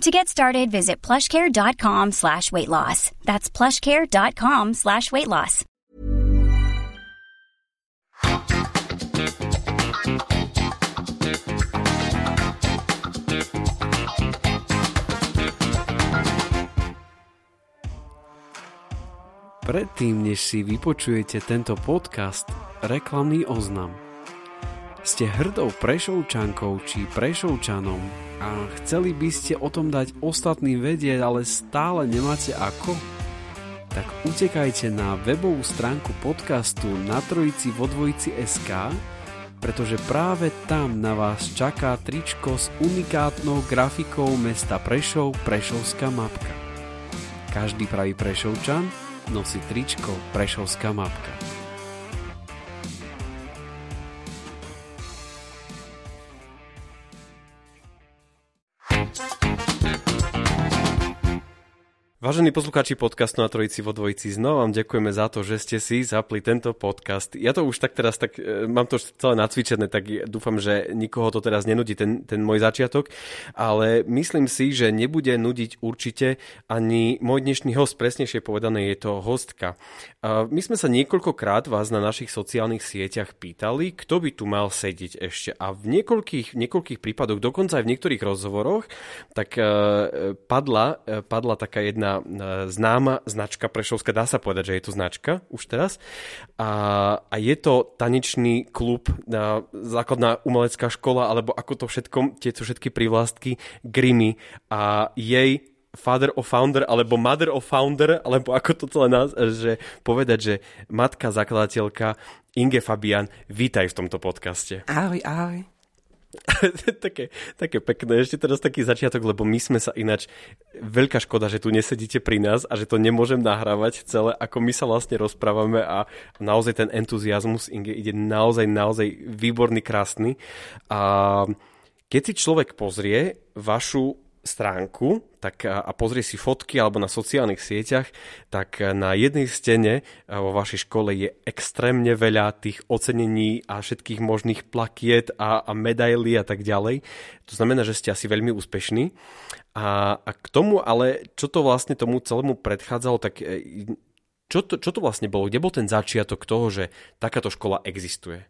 To get started, visit plushcare.com slash weight loss. That's plushcare.com slash weight loss. Predtým, než si vypočujete tento podcast, reklamný oznam. Ste hrdou prešovčankou či prešovčanom a chceli by ste o tom dať ostatným vedieť, ale stále nemáte ako? Tak utekajte na webovú stránku podcastu na trojici vo dvojici SK, pretože práve tam na vás čaká tričko s unikátnou grafikou mesta Prešov Prešovská mapka. Každý pravý Prešovčan nosí tričko Prešovská mapka. Vážení poslucháči podcastu na Trojici vo Dvojici, znova vám ďakujeme za to, že ste si zapli tento podcast. Ja to už tak teraz, tak e, mám to celé nacvičené, tak dúfam, že nikoho to teraz nenudí, ten, ten môj začiatok, ale myslím si, že nebude nudiť určite ani môj dnešný host, presnejšie povedané je to hostka. My sme sa niekoľkokrát vás na našich sociálnych sieťach pýtali, kto by tu mal sedieť ešte a v niekoľkých, niekoľkých prípadoch, dokonca aj v niektorých rozhovoroch, tak e, padla, e, padla taká jedna E, známa značka Prešovská, dá sa povedať, že je to značka už teraz. A, a je to tanečný klub, na základná umelecká škola, alebo ako to všetko, tieto všetky privlastky, Grimmy a jej father of founder, alebo mother of founder, alebo ako to celé nás, že povedať, že matka zakladateľka Inge Fabian, vítaj v tomto podcaste. Ahoj, ahoj. také, také pekné. Ešte teraz taký začiatok, lebo my sme sa ináč... Veľká škoda, že tu nesedíte pri nás a že to nemôžem nahrávať celé, ako my sa vlastne rozprávame a naozaj ten entuziasmus Inge ide naozaj, naozaj výborný, krásny. A keď si človek pozrie vašu stránku tak a pozrie si fotky alebo na sociálnych sieťach, tak na jednej stene vo vašej škole je extrémne veľa tých ocenení a všetkých možných plakiet a, a medailí a tak ďalej. To znamená, že ste asi veľmi úspešní. A, a k tomu ale, čo to vlastne tomu celému predchádzalo, tak e, čo to, čo to vlastne bolo? Kde bol ten začiatok toho, že takáto škola existuje?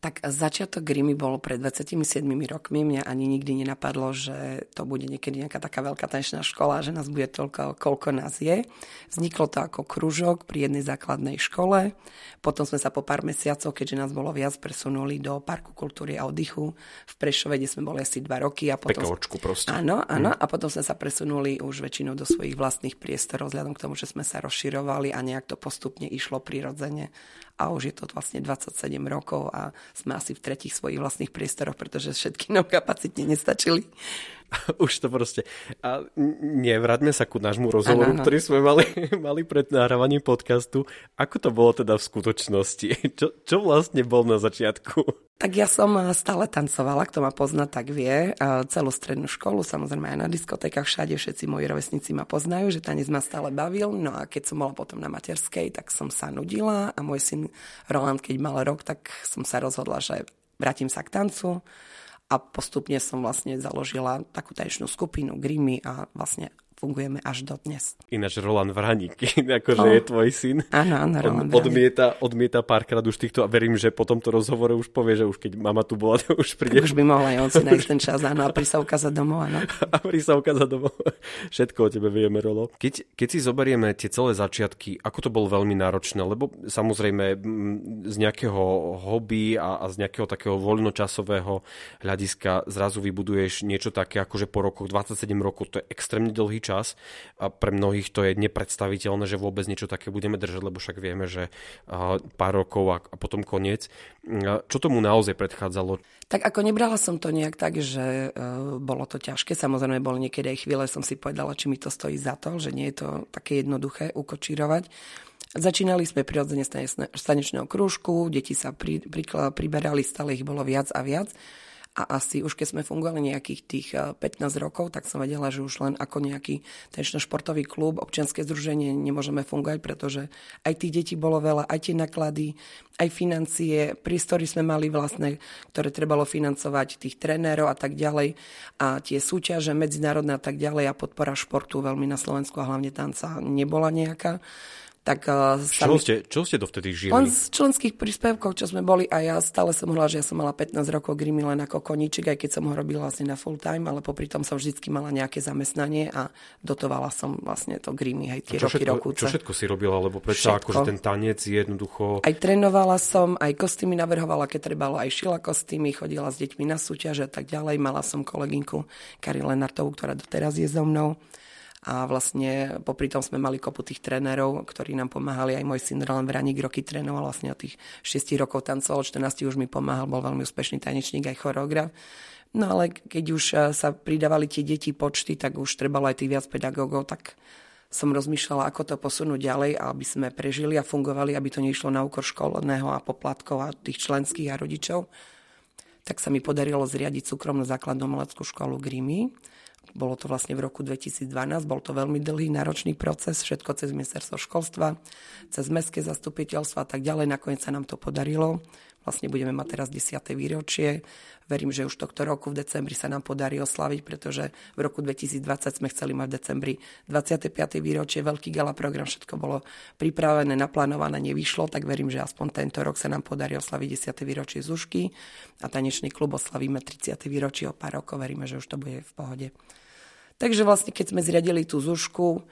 Tak začiatok Grimy bol pred 27 rokmi. Mňa ani nikdy nenapadlo, že to bude niekedy nejaká taká veľká tanečná škola, že nás bude toľko, koľko nás je. Vzniklo to ako kružok pri jednej základnej škole. Potom sme sa po pár mesiacoch, keďže nás bolo viac, presunuli do Parku kultúry a oddychu v Prešove, kde sme boli asi dva roky. A potom... Pekočku proste. Áno, áno. Hmm. A potom sme sa presunuli už väčšinou do svojich vlastných priestorov, vzhľadom k tomu, že sme sa rozširovali a nejak to postupne išlo prirodzene a už je to vlastne 27 rokov a sme asi v tretich svojich vlastných priestoroch, pretože všetky nám kapacitne nestačili. už to proste. A nevráťme sa ku nášmu rozhovoru, ano, ano. ktorý sme mali, mali pred nahrávaním podcastu. Ako to bolo teda v skutočnosti? Čo, čo vlastne bol na začiatku? Tak ja som stále tancovala, kto ma pozná, tak vie. Celú strednú školu, samozrejme aj na diskotékach, všade všetci moji rovesníci ma poznajú, že tanec ma stále bavil. No a keď som bola potom na materskej, tak som sa nudila a môj syn Roland, keď mal rok, tak som sa rozhodla, že vrátim sa k tancu a postupne som vlastne založila takú tanečnú skupinu Grimmy a vlastne fungujeme až do dnes. Ináč Roland Vraník, akože oh. je tvoj syn. Áno, áno, Roland On odmieta, odmieta párkrát už týchto a verím, že po tomto rozhovore už povie, že už keď mama tu bola, to už príde. už by mohla aj on si nájsť ten čas, áno, a pri sa ukázať domov, áno. A pri sa ukázať domov. Všetko o tebe vieme, Rolo. Keď, keď si zoberieme tie celé začiatky, ako to bolo veľmi náročné, lebo samozrejme z nejakého hobby a, a z nejakého takého voľnočasového hľadiska zrazu vybuduješ niečo také, akože po rokoch, 27 rokov, to je extrémne dlhý čas čas a pre mnohých to je nepredstaviteľné, že vôbec niečo také budeme držať, lebo však vieme, že pár rokov a, potom koniec. Čo tomu naozaj predchádzalo? Tak ako nebrala som to nejak tak, že uh, bolo to ťažké. Samozrejme, boli niekedy aj chvíle, som si povedala, či mi to stojí za to, že nie je to také jednoduché ukočírovať. Začínali sme prirodzene z tanečného krúžku, deti sa pri, pri, priberali, stále ich bolo viac a viac. A asi už keď sme fungovali nejakých tých 15 eh, rokov, tak som vedela, že už len ako nejaký tenčno športový klub, občianske združenie nemôžeme fungovať, pretože aj tých detí bolo veľa, aj tie náklady, aj financie, priestory sme mali vlastné, ktoré trebalo financovať, tých trénerov a tak ďalej. A tie súťaže medzinárodné a tak ďalej a podpora športu veľmi na Slovensku a hlavne tanca nebola nejaká tak uh, čo, mi... ste, čo ste dovtedy žili? Len z členských príspevkov, čo sme boli a ja stále som hovorila, že ja som mala 15 rokov grimy len ako koníček, aj keď som ho robila vlastne na full time, ale popri tom som vždycky mala nejaké zamestnanie a dotovala som vlastne to grimy, aj tie roky všetko, rokúce. Čo všetko si robila, lebo predsa akože ten tanec je jednoducho... Aj trénovala som, aj kostýmy navrhovala, keď trebalo, aj šila kostýmy, chodila s deťmi na súťaže a tak ďalej. Mala som kolegynku Kari Lenartovú, ktorá doteraz je so mnou a vlastne popri tom sme mali kopu tých trénerov, ktorí nám pomáhali. Aj môj syn Roland Vraník roky trénoval vlastne od tých 6 rokov tancoval, 14 už mi pomáhal, bol veľmi úspešný tanečník aj choreograf. No ale keď už eh, sa pridávali tie deti počty, tak už trebalo aj tých viac pedagógov, tak som rozmýšľala, ako to posunúť ďalej, aby sme prežili a fungovali, aby to nešlo na úkor školného a poplatkov a tých členských a rodičov. Tak sa mi podarilo zriadiť súkromnú základnú maleckú školu Grimy, bolo to vlastne v roku 2012, bol to veľmi dlhý, náročný proces, všetko cez ministerstvo školstva, cez mestské zastupiteľstva a tak ďalej. Nakoniec sa nám to podarilo. Vlastne budeme mať teraz 10. výročie. Verím, že už tohto roku v decembri sa nám podarí oslaviť, pretože v roku 2020 sme chceli mať v decembri 25. výročie, veľký gala program, všetko bolo pripravené, naplánované, nevyšlo, tak verím, že aspoň tento rok sa nám podarí oslaviť 10. výročie Zušky a tanečný klub oslavíme 30. výročie o pár rokov, veríme, že už to bude v pohode. Takže vlastne, keď sme zriadili tú Zušku,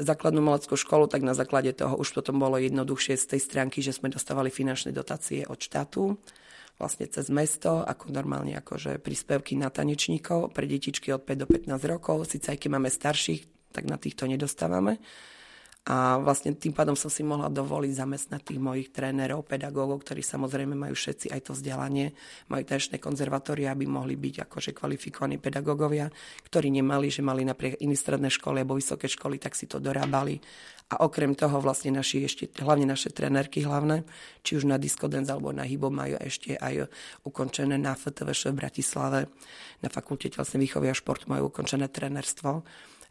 základnú maleckú školu, tak na základe toho už potom bolo jednoduchšie z tej stránky, že sme dostávali finančné dotácie od štátu vlastne cez mesto, ako normálne akože príspevky na tanečníkov pre detičky od 5 do 15 rokov. Sice aj keď máme starších, tak na týchto nedostávame. A vlastne tým pádom som si mohla dovoliť zamestnať tých mojich trénerov, pedagógov, ktorí samozrejme majú všetci aj to vzdelanie, majú tanečné konzervatória, aby mohli byť akože kvalifikovaní pedagógovia, ktorí nemali, že mali napriek iné stredné školy alebo vysoké školy, tak si to dorábali. A okrem toho vlastne naši ešte, hlavne naše trénerky hlavné, či už na Disco Dance alebo na Hybo majú ešte aj ukončené na FTVŠ v Bratislave, na fakulte telesnej výchovy a športu majú ukončené trénerstvo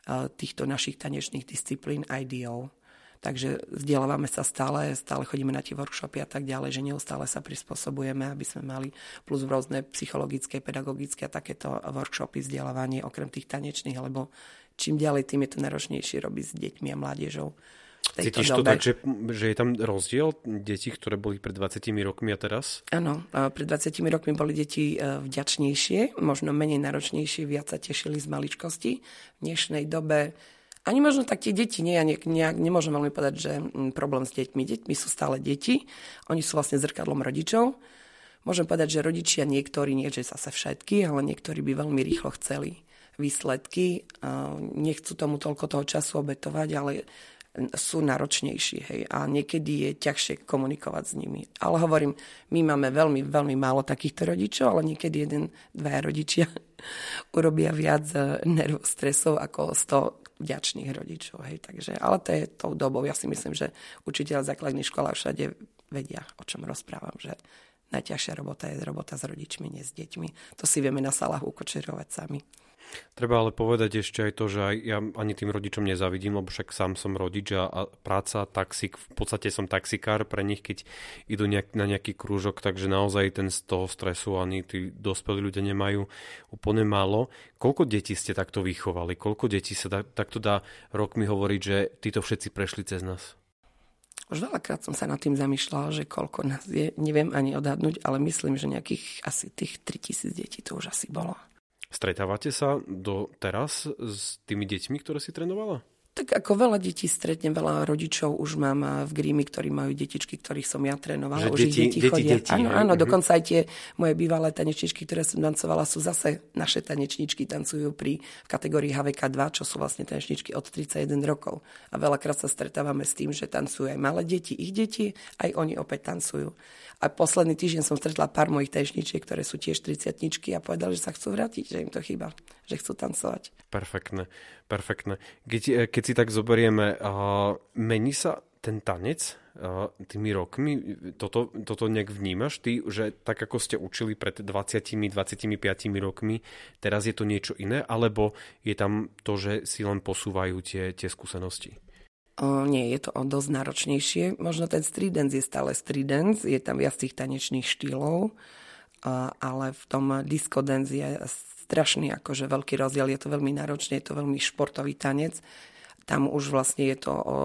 týchto našich tanečných disciplín IDO. Takže vzdelávame sa stále, stále chodíme na tie workshopy a tak ďalej, že neustále sa prispôsobujeme, aby sme mali plus rôzne psychologické, pedagogické a takéto workshopy, vzdelávanie okrem tých tanečných, lebo čím ďalej, tým je to náročnejšie robiť s deťmi a mládežou. Cítiš dobe. to tak, že, že je tam rozdiel detí, ktoré boli pred 20 rokmi a teraz? Áno, pred 20 rokmi boli deti e, vďačnejšie, možno menej náročnejšie, viac sa tešili z maličkosti. V dnešnej dobe ani možno tak tie deti, nie, ja ne, ne, nemôžem veľmi povedať, že m, problém s deťmi. Deťmi sú stále deti, oni sú vlastne zrkadlom rodičov. Môžem povedať, že rodičia niektorí, nie že zase všetky, ale niektorí by veľmi rýchlo chceli výsledky. Nechcú tomu toľko toho času obetovať, ale sú náročnejší hej, a niekedy je ťažšie komunikovať s nimi. Ale hovorím, my máme veľmi, veľmi málo takýchto rodičov, ale niekedy jeden, dva rodičia urobia viac e, nerv, stresov ako 100 vďačných rodičov. Hej. Takže, ale to je tou dobou. Ja si myslím, že učiteľ základných škôl všade vedia, o čom rozprávam, že najťažšia robota je robota s rodičmi, nie s deťmi. To si vieme na salách ukočerovať sami. Treba ale povedať ešte aj to, že aj ja ani tým rodičom nezavidím, lebo však sám som rodič a, a práca, taxík, v podstate som taxikár pre nich, keď idú nejak, na nejaký krúžok, takže naozaj ten z toho stresu ani tí dospelí ľudia nemajú úplne málo. Koľko detí ste takto vychovali? Koľko detí sa da, takto dá rokmi hovoriť, že títo všetci prešli cez nás? Už veľakrát som sa nad tým zamýšľala, že koľko nás je, neviem ani odhadnúť, ale myslím, že nejakých asi tých 3000 detí to už asi bolo. Stretávate sa do teraz s tými deťmi, ktoré si trénovala? Tak ako veľa detí stretnem, veľa rodičov už mám v Grími, ktorí majú detičky, ktorých som ja trénovala. Že už deti, deti, deti chodia. Deti, áno, áno, uh-huh. dokonca aj tie moje bývalé tanečničky, ktoré som tancovala, sú zase naše tanečničky, tancujú pri v kategórii HVK 2, čo sú vlastne tanečničky od 31 rokov. A veľakrát sa stretávame s tým, že tancujú aj malé deti, ich deti, aj oni opäť tancujú. A posledný týždeň som stretla pár mojich tanečničiek, ktoré sú tiež 30 a povedali, že sa chcú vrátiť, že im to chýba, že chcú tancovať. Perfektné, perfektné. Keď, keď si tak zoberieme, uh, mení sa ten tanec tými rokmi, toto, toto nejak vnímaš ty, že tak ako ste učili pred 20-25 rokmi, teraz je to niečo iné, alebo je tam to, že si len posúvajú tie, tie skúsenosti? O, nie, je to o dosť náročnejšie. Možno ten street dance je stále street dance, je tam viac tých tanečných štýlov, ale v tom disco dance je strašný akože veľký rozdiel, je to veľmi náročné, je to veľmi športový tanec, tam už vlastne je to o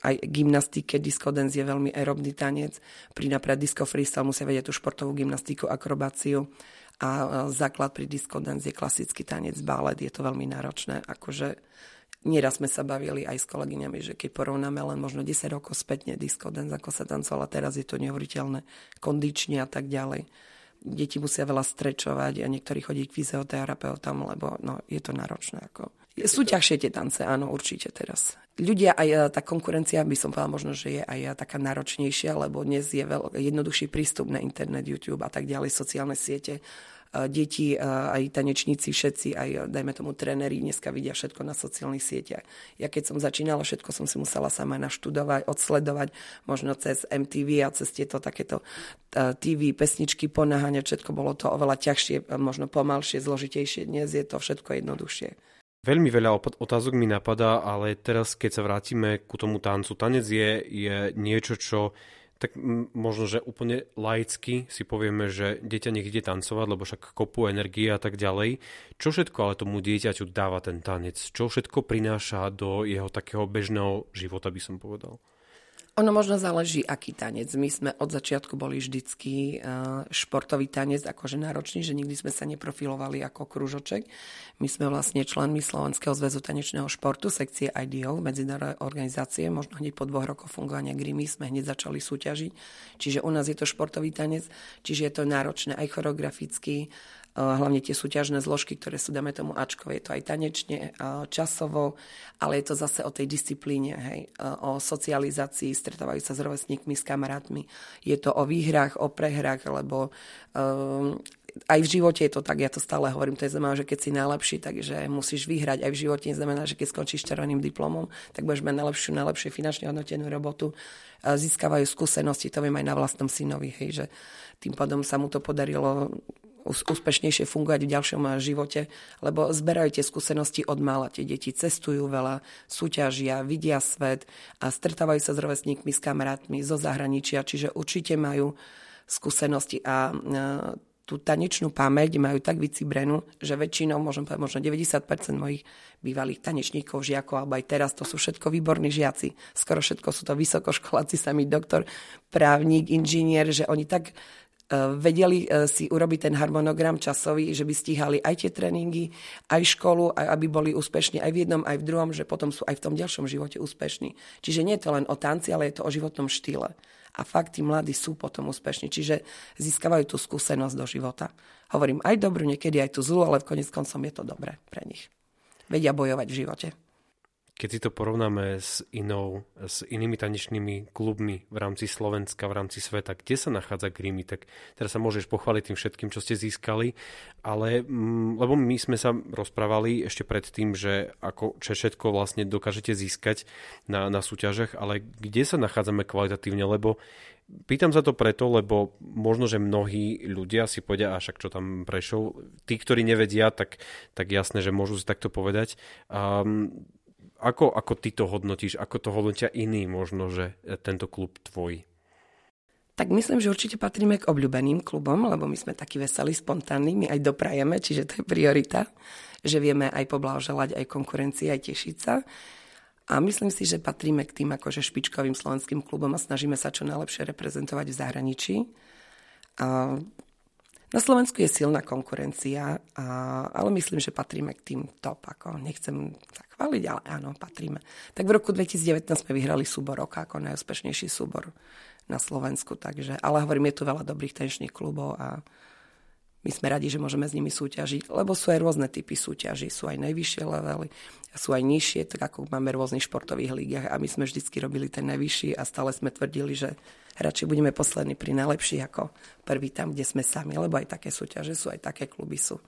aj gymnastike, disco dance je veľmi aerobný tanec. Pri napríklad disco freestyle musia vedieť tú športovú gymnastiku, akrobáciu a základ pri disco dance je klasický tanec, balet, je to veľmi náročné. Akože nieraz sme sa bavili aj s kolegyňami, že keď porovnáme len možno 10 rokov spätne disco dance, ako sa tancovala, teraz je to neuveriteľné kondične a tak ďalej. Deti musia veľa strečovať a niektorí chodí k fyzioterapeutom, lebo no, je to náročné. Ako. Sú ťažšie tie tance, áno, určite teraz. Ľudia, aj e, tá konkurencia, by som povedala možno, že je aj e, taká náročnejšia, lebo dnes je veľ, jednoduchší prístup na internet, YouTube a tak ďalej, sociálne siete. E, deti, aj tanečníci, všetci, aj dajme tomu tréneri, dneska vidia všetko na sociálnych sieťach. Ja keď som začínala, všetko som si musela sama naštudovať, odsledovať, možno cez MTV a cez tieto takéto TV, pesničky, ponáhania, všetko bolo to oveľa ťažšie, možno pomalšie, zložitejšie. Dnes je to všetko jednoduchšie. Veľmi veľa otázok mi napadá, ale teraz keď sa vrátime ku tomu tancu, tanec je, je niečo, čo tak možno, že úplne laicky si povieme, že dieťa nech ide tancovať, lebo však kopu energie a tak ďalej. Čo všetko ale tomu dieťaťu dáva ten tanec? Čo všetko prináša do jeho takého bežného života, by som povedal? Ono možno záleží, aký tanec. My sme od začiatku boli vždycky uh, športový tanec, akože náročný, že nikdy sme sa neprofilovali ako kružoček. My sme vlastne členmi Slovenského zväzu tanečného športu, sekcie IDO, medzinárodnej organizácie. Možno hneď po dvoch rokoch fungovania GRIMI sme hneď začali súťažiť. Čiže u nás je to športový tanec, čiže je to náročné aj choreograficky, hlavne tie súťažné zložky, ktoré sú, dáme tomu Ačko, je to aj tanečne, časovo, ale je to zase o tej disciplíne, hej, o socializácii, stretávajú sa s rovesníkmi, s kamarátmi. Je to o výhrách, o prehrách, lebo um, aj v živote je to tak, ja to stále hovorím, to je znamená, že keď si najlepší, takže musíš vyhrať. Aj v živote neznamená, že keď skončíš červeným diplomom, tak budeš mať najlepšiu, najlepšie finančne hodnotenú robotu. Získavajú skúsenosti, to viem aj na vlastnom synovi, hej, že tým pádom sa mu to podarilo úspešnejšie fungovať v ďalšom eh, živote, lebo zberajú tie skúsenosti od mála. Tie deti cestujú veľa, súťažia, vidia svet a stretávajú sa s rovesníkmi, s kamarátmi zo zahraničia, čiže určite majú skúsenosti a eh, tú tanečnú pamäť majú tak vycibrenú, že väčšinou, môžem povedať, možno 90% mojich bývalých tanečníkov, žiakov, alebo aj teraz, to sú všetko výborní žiaci. Skoro všetko sú to vysokoškoláci, sami doktor, právnik, inžinier, že oni tak vedeli eh, si urobiť ten harmonogram časový, že by stíhali aj tie tréningy, aj školu, aby boli úspešní aj v jednom, aj v druhom, že potom sú aj v tom ďalšom živote úspešní. Čiže nie je to len o tanci, ale je to o životnom štýle. A fakt tí mladí sú potom úspešní, čiže získavajú tú skúsenosť do života. Hovorím aj dobrú, niekedy aj tú zlú, ale v konec koncom je to dobré pre nich. Vedia bojovať v živote. Keď si to porovnáme s inou, s inými tanečnými klubmi v rámci Slovenska, v rámci sveta, kde sa nachádza Grimy, tak teraz sa môžeš pochváliť tým všetkým, čo ste získali, ale mm, lebo my sme sa rozprávali ešte pred tým, že ako, čo všetko vlastne dokážete získať na, na súťažach, ale kde sa nachádzame kvalitatívne, lebo Pýtam sa to preto, lebo možno, že mnohí ľudia si povedia, a však čo tam prešiel, tí, ktorí nevedia, tak, tak jasné, že môžu si takto povedať. Um, ako, ako ty to hodnotíš? Ako to hodnotia iní možno, že e, tento klub tvoj? Tak myslím, že určite patríme k obľúbeným klubom, lebo my sme takí veselí, spontánni, my aj doprajeme, čiže to je priorita, že vieme aj poblahoželať aj konkurencii, aj tešiť sa. A myslím si, že patríme k tým akože špičkovým slovenským klubom a snažíme sa čo najlepšie reprezentovať v zahraničí. A na Slovensku je silná konkurencia, ale myslím, že patríme k tým top. Ako nechcem sa chváliť, ale áno, patríme. Tak v roku 2019 sme vyhrali súbor roka ako najúspešnejší súbor na Slovensku. Takže, ale hovorím, je tu veľa dobrých tenčných klubov a my sme radi, že môžeme s nimi súťažiť, lebo sú aj rôzne typy súťaží. Sú aj najvyššie levely, sú aj nižšie, tak ako máme v rôznych športových lígach a my sme vždycky robili ten najvyšší a stále sme tvrdili, že radšej budeme poslední pri najlepších ako prvý tam, kde sme sami, lebo aj také súťaže sú, aj také kluby sú.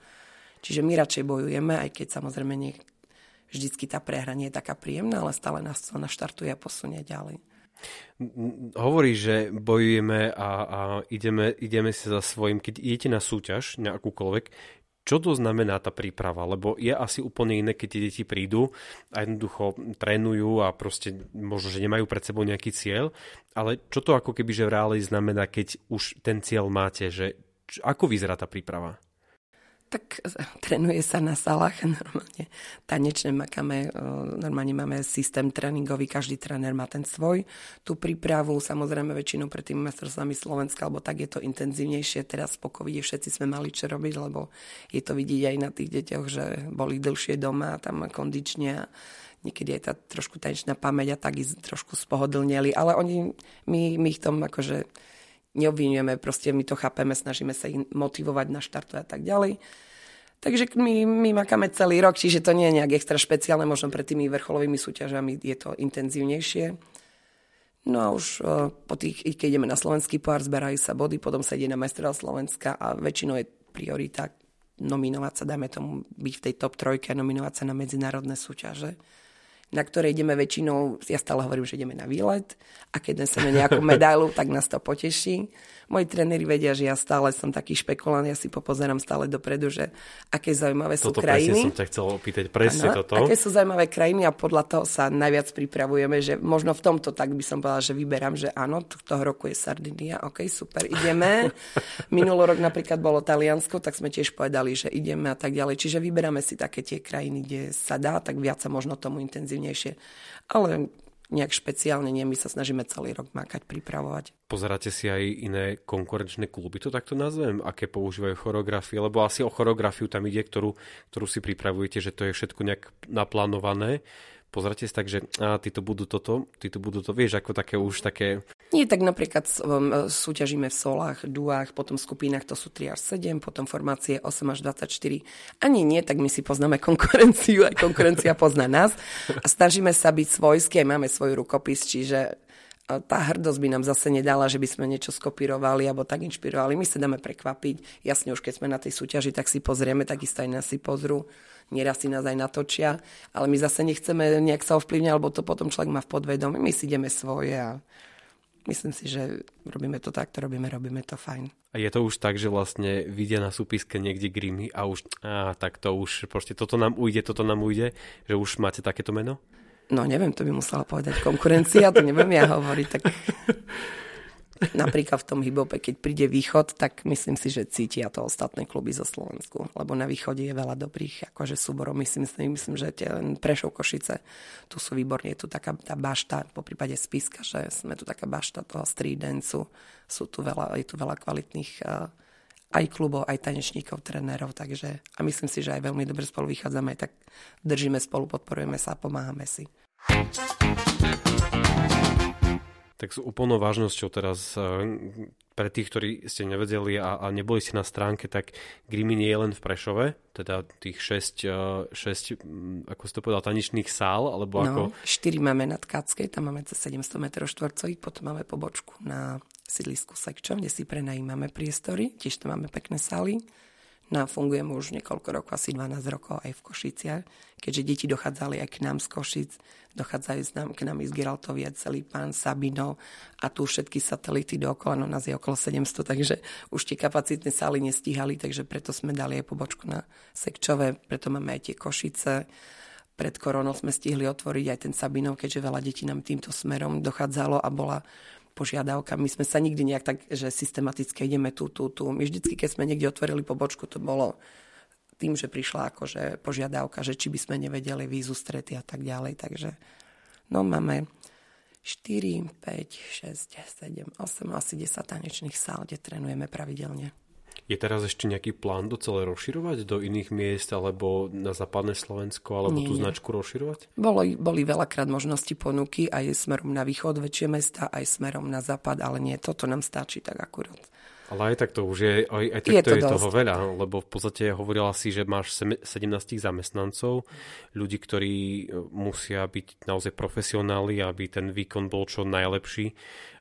Čiže my radšej bojujeme, aj keď samozrejme nie, vždycky tá prehra nie je taká príjemná, ale stále nás to naštartuje a posunie ďalej. Hovorí, že bojujeme a, a ideme, ideme si za svojím, keď idete na súťaž, na akúkoľvek, čo to znamená tá príprava? Lebo je asi úplne iné, keď tie deti prídu a jednoducho trénujú a proste možno, že nemajú pred sebou nejaký cieľ, ale čo to ako keby, že v reáli znamená, keď už ten cieľ máte, že ako vyzerá tá príprava? Tak trénuje sa na salách normálne. Tanečne makáme, normálne máme systém tréningový, každý tréner má ten svoj. Tú prípravu, samozrejme väčšinou pred tým mestrovstvami Slovenska, alebo tak je to intenzívnejšie. Teraz po covide všetci sme mali čo robiť, lebo je to vidieť aj na tých deťoch, že boli dlhšie doma, tam kondične a niekedy aj tá trošku tanečná pamäť a tak trošku spohodlnili, ale oni, my, my ich tom akože neobvinujeme, proste my to chápeme, snažíme sa ich motivovať na štartu a tak ďalej. Takže my, my makáme celý rok, čiže to nie je nejak extra špeciálne, možno pred tými vrcholovými súťažami je to intenzívnejšie. No a už uh, po tých, keď ideme na slovenský pohár, zberajú sa body, potom sa ide na majstrova Slovenska a väčšinou je priorita nominovať sa, dajme tomu byť v tej top trojke, nominovať sa na medzinárodné súťaže na ktoré ideme väčšinou, ja stále hovorím, že ideme na výlet a keď neseme nejakú medailu, tak nás to poteší. Moji tréneri vedia, že ja stále som taký špekulant, ja si popozerám stále dopredu, že aké zaujímavé toto sú krajiny. Toto som ťa chcel opýtať, presne ano, toto. Aké sú zaujímavé krajiny a podľa toho sa najviac pripravujeme, že možno v tomto tak by som povedala, že vyberám, že áno, toho roku je Sardinia, ok, super, ideme. Minulý rok napríklad bolo Taliansko, tak sme tiež povedali, že ideme a tak ďalej. Čiže vyberáme si také tie krajiny, kde sa dá, tak viac sa možno tomu intenzívnejšie. Ale nejak špeciálne nie, my sa snažíme celý rok makať, pripravovať. Pozeráte si aj iné konkurenčné kluby, to takto nazvem, aké používajú choreografie, lebo asi o choreografiu tam ide, ktorú, ktorú si pripravujete, že to je všetko nejak naplánované pozrite si tak, že a, títo budú toto, títo budú to, vieš, ako také už také... Nie, tak napríklad um, súťažíme v solách, duách, potom v skupinách to sú 3 až 7, potom formácie 8 až 24. Ani nie, tak my si poznáme konkurenciu, aj konkurencia pozná nás a snažíme sa byť svojský, aj máme svoj rukopis, čiže tá hrdosť by nám zase nedala, že by sme niečo skopírovali alebo tak inšpirovali. My sa dáme prekvapiť. Jasne, už keď sme na tej súťaži, tak si pozrieme, takisto aj nás si pozrú nieraz si nás aj natočia, ale my zase nechceme nejak sa ovplyvňať, alebo to potom človek má v podvedomí. My si ideme svoje a myslím si, že robíme to tak, to robíme, robíme to fajn. A je to už tak, že vlastne vidia na súpiske niekde grimy a už, á, tak to už, proste toto nám ujde, toto nám ujde, že už máte takéto meno? No neviem, to by musela povedať konkurencia, to neviem ja hovoriť, tak Napríklad v tom hibope, keď príde východ, tak myslím si, že cítia to ostatné kluby zo Slovensku, lebo na východe je veľa dobrých akože súborov. Myslím, myslím že tie Prešov Košice, tu sú výborne, je tu taká tá bašta, po prípade Spiska, že sme tu taká bašta toho street dance sú tu veľa, je tu veľa kvalitných uh, aj klubov, aj tanečníkov, trénerov, takže a myslím si, že aj veľmi dobre spolu vychádzame, tak držíme spolu, podporujeme sa, pomáhame si tak s úplnou vážnosťou teraz eh, pre tých, ktorí ste nevedeli a, a neboli ste na stránke, tak Grimy nie je len v Prešove, teda tých 6, 6 eh, mm, ako si to povedal, taničných sál, alebo no, ako... 4 máme na Tkáckej, tam máme cez 700 m štvorcových, potom máme pobočku na sídlisku Sekčo, kde si prenajímame priestory, tiež tam máme pekné sály. No a fungujeme už niekoľko rokov, asi 12 rokov aj v Košiciach, keďže deti dochádzali aj k nám z Košic, dochádzajú z nám, k nám z Geraltovia, celý pán Sabino a tu všetky satelity dookola, no nás je okolo 700, takže už tie kapacitné sály nestíhali, takže preto sme dali aj pobočku na Sekčové, preto máme aj tie Košice. Pred koronou sme stihli otvoriť aj ten Sabinov, keďže veľa detí nám týmto smerom dochádzalo a bola požiadavka. My sme sa nikdy nejak tak, že systematicky ideme tu, tu, tu. My vždycky, keď sme niekde otvorili pobočku, to bolo tým, že prišla akože požiadavka, že či by sme nevedeli vízu strety a tak ďalej. Takže no máme 4, 5, 6, 7, 8, asi 10 tanečných sál, kde trénujeme pravidelne. Je teraz ešte nejaký plán to celé rozširovať do iných miest alebo na západné Slovensko alebo nie, tú značku rozširovať? Boli, boli veľakrát možnosti ponuky aj smerom na východ väčšie mesta, aj smerom na západ, ale nie, toto nám stačí tak akurát. Ale aj tak to už je, aj, aj tak je to, to je dosť. toho veľa, lebo v podstate hovorila si, že máš 17 zamestnancov, ľudí, ktorí e, musia byť naozaj profesionáli, aby ten výkon bol čo najlepší.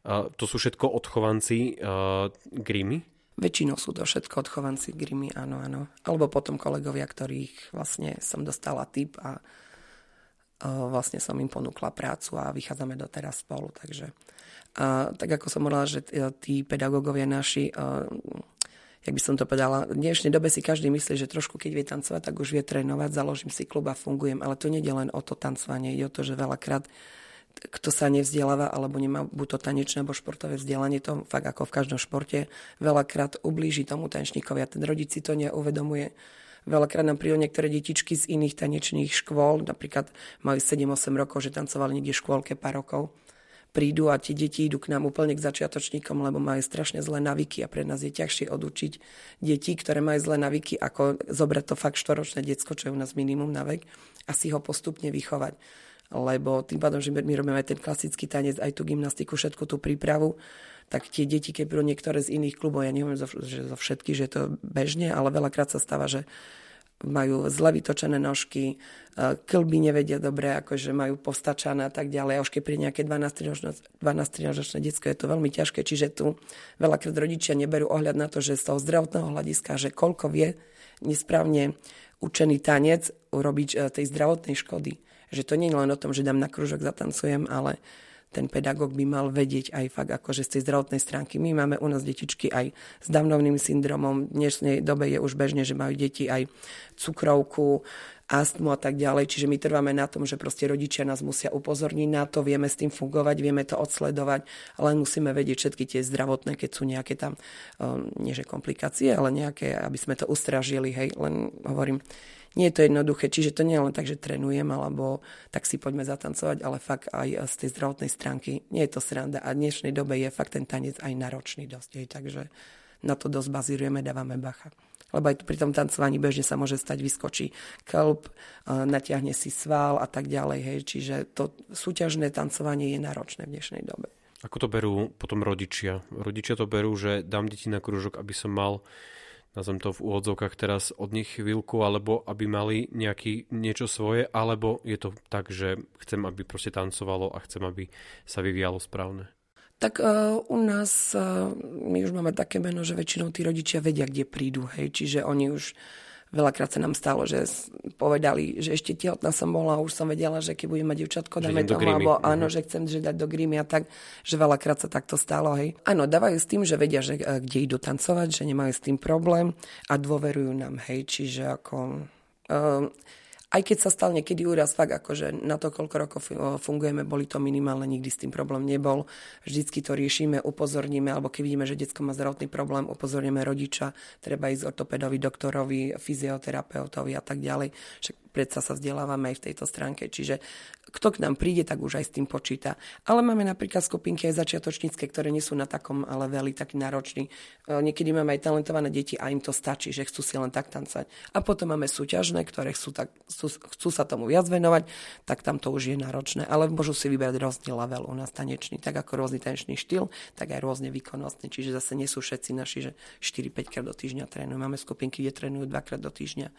Uh, to sú všetko odchovanci uh, Grimy? Väčšinou sú to všetko odchovanci Grimy, áno, áno. Alebo potom kolegovia, ktorých vlastne som dostala tip a vlastne som im ponúkla prácu a vychádzame doteraz spolu. Takže a, tak ako som hovorila, že tí pedagógovia naši jak by som to povedala, v dnešnej dobe si každý myslí, že trošku keď vie tancovať, tak už vie trénovať, založím si klub a fungujem, ale to nie je len o to tancovanie, ide o to, že veľakrát kto sa nevzdeláva alebo nemá buď to tanečné alebo športové vzdelanie, to fakt ako v každom športe, veľakrát ublíži tomu tanečníkovi a ten rodič si to neuvedomuje. Veľakrát nám prídu niektoré detičky z iných tanečných škôl, napríklad majú 7-8 rokov, že tancovali niekde v škôlke pár rokov prídu a tie deti idú k nám úplne k začiatočníkom, lebo majú strašne zlé navyky a pre nás je ťažšie odučiť deti, ktoré majú zlé navyky, ako zobrať to fakt štoročné diecko, čo je u nás minimum na vek, a si ho postupne vychovať. Lebo tým pádom, že my robíme aj ten klasický tanec, aj tú gymnastiku, všetku tú prípravu, tak tie deti, keď budú niektoré z iných klubov, ja neviem, že zo všetkých, že je to bežne, ale veľakrát sa stáva, že majú zle vytočené nožky, e, klby nevedia dobre, akože majú postačané a tak ďalej. A už keď pri nejaké 12-13 detsko je to veľmi ťažké, čiže tu veľakrát rodičia neberú ohľad na to, že z toho zdravotného hľadiska, že koľko vie nesprávne učený tanec urobiť e, tej zdravotnej škody. Že to nie je len o tom, že dám na kružok, zatancujem, ale ten pedagóg by mal vedieť aj fakt akože z tej zdravotnej stránky. My máme u nás detičky aj s Downovým syndromom. V dnešnej dobe je už bežne, že majú deti aj cukrovku, astmu a tak ďalej. Čiže my trváme na tom, že proste rodičia nás musia upozorniť na to, vieme s tým fungovať, vieme to odsledovať, ale musíme vedieť všetky tie zdravotné, keď sú nejaké tam, um, nie že komplikácie, ale nejaké, aby sme to ustražili, hej, len hovorím, nie je to jednoduché, čiže to nie je len tak, že trénujem, alebo tak si poďme zatancovať, ale fakt aj z tej zdravotnej stránky nie je to sranda a v dnešnej dobe je fakt ten tanec aj náročný dosť, hej, takže na to dosť bazírujeme, dávame bacha. Lebo aj pri tom tancovaní bežne sa môže stať, vyskočí klb, natiahne si sval a tak ďalej. Hej. Čiže to súťažné tancovanie je náročné v dnešnej dobe. Ako to berú potom rodičia? Rodičia to berú, že dám deti na krúžok, aby som mal nazvem to v úvodzovkách teraz od nich chvíľku, alebo aby mali nejaký, niečo svoje, alebo je to tak, že chcem, aby proste tancovalo a chcem, aby sa vyvíjalo správne? Tak uh, u nás, uh, my už máme také meno, že väčšinou tí rodičia vedia, kde prídu, hej, čiže oni už Veľakrát sa nám stalo, že povedali, že ešte tehotná som bola a už som vedela, že keď budem mať dievčatko, dáme tomu, alebo áno, uh-huh. že chcem že dať do grímy a tak, že veľakrát sa takto stalo, hej. Áno, dávajú s tým, že vedia, že e, kde idú tancovať, že nemajú s tým problém a dôverujú nám, hej, čiže ako... Uh, aj keď sa stal niekedy úraz, fakt akože na to, koľko rokov fungujeme, boli to minimálne, nikdy s tým problém nebol. Vždycky to riešime, upozorníme, alebo keď vidíme, že detsko má zdravotný problém, upozorníme rodiča, treba ísť ortopedovi, doktorovi, fyzioterapeutovi a tak ďalej. Však predsa sa vzdelávame aj v tejto stránke. Čiže kto k nám príde, tak už aj s tým počíta. Ale máme napríklad skupinky aj začiatočnícke, ktoré nie sú na takom ale veľmi taký náročný. E, niekedy máme aj talentované deti a im to stačí, že chcú si len tak tancať. A potom máme súťažné, ktoré chcú, tak, chcú, chcú sa tomu viac venovať, tak tam to už je náročné. Ale môžu si vybrať rôzny level u nás tanečný, tak ako rôzny tanečný štýl, tak aj rôzne výkonnostný. Čiže zase nie sú všetci naši, že 4-5 krát do týždňa trénujú. Máme skupinky, kde trénujú dvakrát do týždňa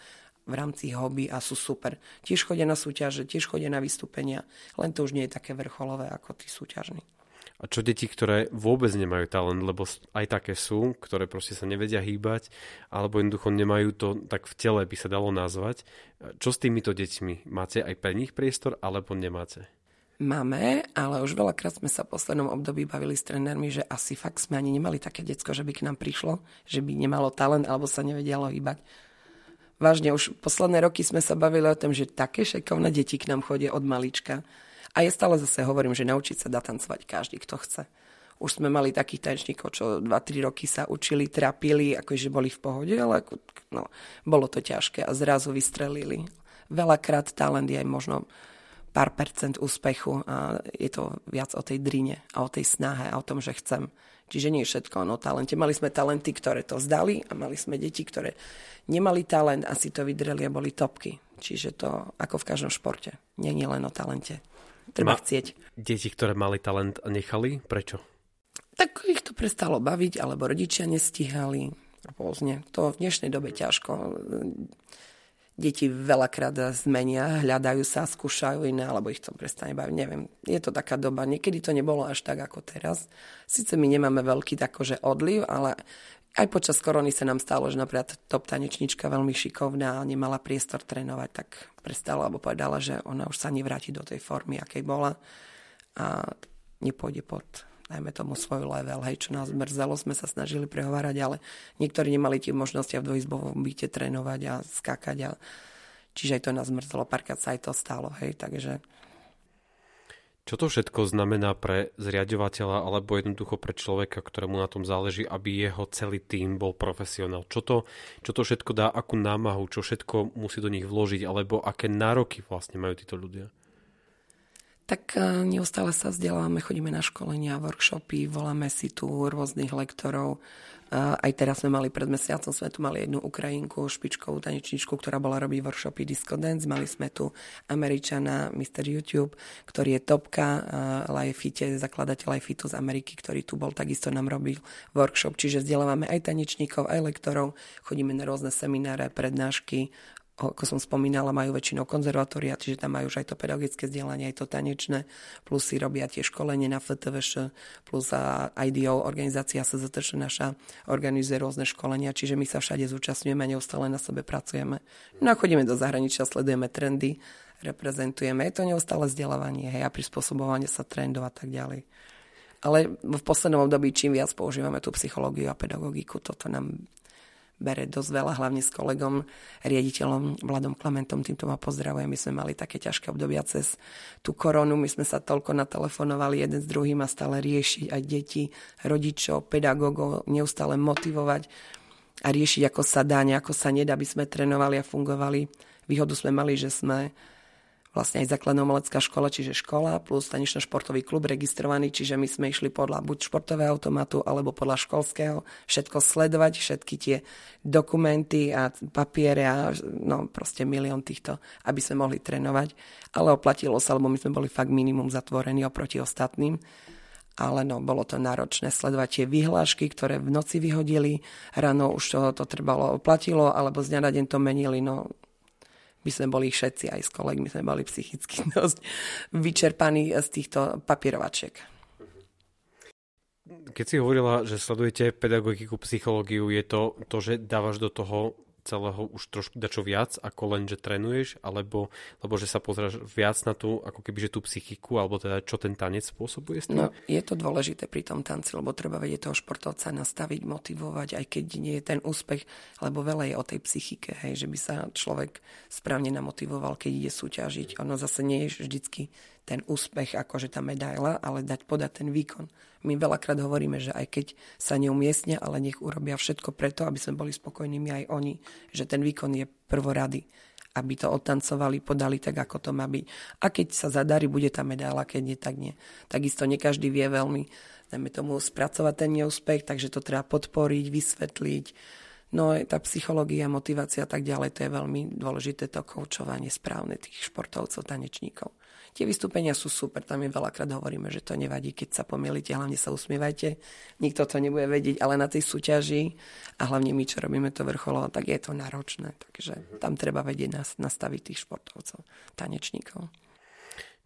v rámci hobby a sú super. Tiež chodia na súťaže, tiež chodia na vystúpenia, len to už nie je také vrcholové ako tí súťažní. A čo deti, ktoré vôbec nemajú talent, lebo aj také sú, ktoré proste sa nevedia hýbať, alebo jednoducho nemajú to tak v tele, by sa dalo nazvať. Čo s týmito deťmi? Máte aj pre nich priestor, alebo nemáte? Máme, ale už veľakrát sme sa v poslednom období bavili s trénermi, že asi fakt sme ani nemali také decko, že by k nám prišlo, že by nemalo talent alebo sa nevedialo hýbať vážne už posledné roky sme sa bavili o tom, že také šekovné deti k nám chodia od malička. A ja stále zase hovorím, že naučiť sa dá tancovať každý, kto chce. Už sme mali takých tanečníkov, čo 2-3 roky sa učili, trapili, akože boli v pohode, ale ako, no, bolo to ťažké a zrazu vystrelili. Veľakrát talent je aj možno pár percent úspechu a je to viac o tej drine a o tej snahe a o tom, že chcem. Čiže nie všetko o talente. Mali sme talenty, ktoré to zdali a mali sme deti, ktoré nemali talent a si to vydreli a boli topky. Čiže to ako v každom športe. Je len o talente. Treba Ma, chcieť. Deti, ktoré mali talent a nechali, prečo? Tak ich to prestalo baviť, alebo rodičia nestíhali. Rôzne. To v dnešnej dobe ťažko deti veľakrát zmenia, hľadajú sa, skúšajú iné, alebo ich to prestane baviť. Neviem, je to taká doba. Niekedy to nebolo až tak ako teraz. Sice my nemáme veľký takože odliv, ale aj počas korony sa nám stalo, že napríklad top tanečnička veľmi šikovná nemala priestor trénovať, tak prestala alebo povedala, že ona už sa nevráti do tej formy, akej bola a nepôjde pod dajme tomu svoj level, hej, čo nás mrzelo, sme sa snažili prehovárať, ale niektorí nemali tie možnosti v dvojizbovom byte trénovať a skákať a čiže aj to nás mrzelo, párkrát sa aj to stalo, hej, takže čo to všetko znamená pre zriadovateľa alebo jednoducho pre človeka, ktorému na tom záleží, aby jeho celý tým bol profesionál? Čo to, čo to všetko dá, akú námahu, čo všetko musí do nich vložiť, alebo aké nároky vlastne majú títo ľudia? Tak e, neustále sa vzdelávame, chodíme na školenia, workshopy, voláme si tu rôznych lektorov, aj teraz sme mali pred mesiacom, sme tu mali jednu Ukrajinku, špičkovú tanečničku, ktorá bola robiť workshopy Disco Dance. Mali sme tu Američana, Mr. YouTube, ktorý je topka, Lifefite, zakladateľ Lifeitu z Ameriky, ktorý tu bol, takisto nám robil workshop. Čiže vzdelávame aj tanečníkov, aj lektorov, chodíme na rôzne semináre, prednášky, ako som spomínala, majú väčšinou konzervatória, čiže tam majú už aj to pedagogické vzdelanie, aj to tanečné, plus si robia tie školenie na FTVŠ, plus IDO, organizácia SZTŠ naša, organizuje rôzne školenia, čiže my sa všade zúčastňujeme a neustále na sebe pracujeme. No a chodíme do zahraničia, sledujeme trendy, reprezentujeme, je to neustále vzdelávanie hej, a prispôsobovanie sa trendov a tak ďalej. Ale v poslednom období čím viac používame tú psychológiu a pedagogiku, toto nám bere dosť veľa, hlavne s kolegom, riaditeľom Vladom Klementom, týmto ma pozdravujem. My sme mali také ťažké obdobia cez tú koronu, my sme sa toľko natelefonovali jeden s druhým a stále riešiť aj deti, rodičov, pedagógov, neustále motivovať a riešiť, ako sa dá, ako sa nedá, aby sme trénovali a fungovali. Výhodu sme mali, že sme vlastne aj základná umelecká škola, čiže škola plus tanečno-športový klub registrovaný, čiže my sme išli podľa buď športového automatu alebo podľa školského všetko sledovať, všetky tie dokumenty a papiere a no proste milión týchto, aby sme mohli trénovať. Ale oplatilo sa, lebo my sme boli fakt minimum zatvorení oproti ostatným. Ale no, bolo to náročné sledovať tie vyhlášky, ktoré v noci vyhodili, ráno už to, to trebalo, oplatilo, alebo z dňa na deň to menili, no my sme boli všetci, aj s kolegmi sme boli psychicky dosť vyčerpaní z týchto papierovačiek. Keď si hovorila, že sledujete pedagogiku, psychológiu, je to to, že dávaš do toho celého už trošku dačo viac, ako len, že trénuješ, alebo lebo že sa pozráš viac na tú, ako keby, že tú psychiku, alebo teda čo ten tanec spôsobuje? No, je to dôležité pri tom tanci, lebo treba vedieť toho športovca nastaviť, motivovať, aj keď nie je ten úspech, lebo veľa je o tej psychike, hej, že by sa človek správne namotivoval, keď ide súťažiť. Ono zase nie je vždycky ten úspech, akože tá medaila, ale dať podať ten výkon. My veľakrát hovoríme, že aj keď sa neumiestnia, ale nech urobia všetko preto, aby sme boli spokojnými aj oni, že ten výkon je prvorady aby to odtancovali, podali tak, ako to má byť. A keď sa zadarí, bude tá medaila, keď nie, tak nie. Takisto nie každý vie veľmi, dajme tomu, spracovať ten neúspech, takže to treba podporiť, vysvetliť. No tá psychológia, motivácia a tak ďalej, to je veľmi dôležité to koučovanie správne tých športovcov, tanečníkov. Tie vystúpenia sú super, tam je veľakrát hovoríme, že to nevadí, keď sa pomýlite, hlavne sa usmievajte, nikto to nebude vedieť, ale na tej súťaži a hlavne my, čo robíme to vrcholo, tak je to náročné, takže tam treba vedieť nastaviť tých športovcov, tanečníkov.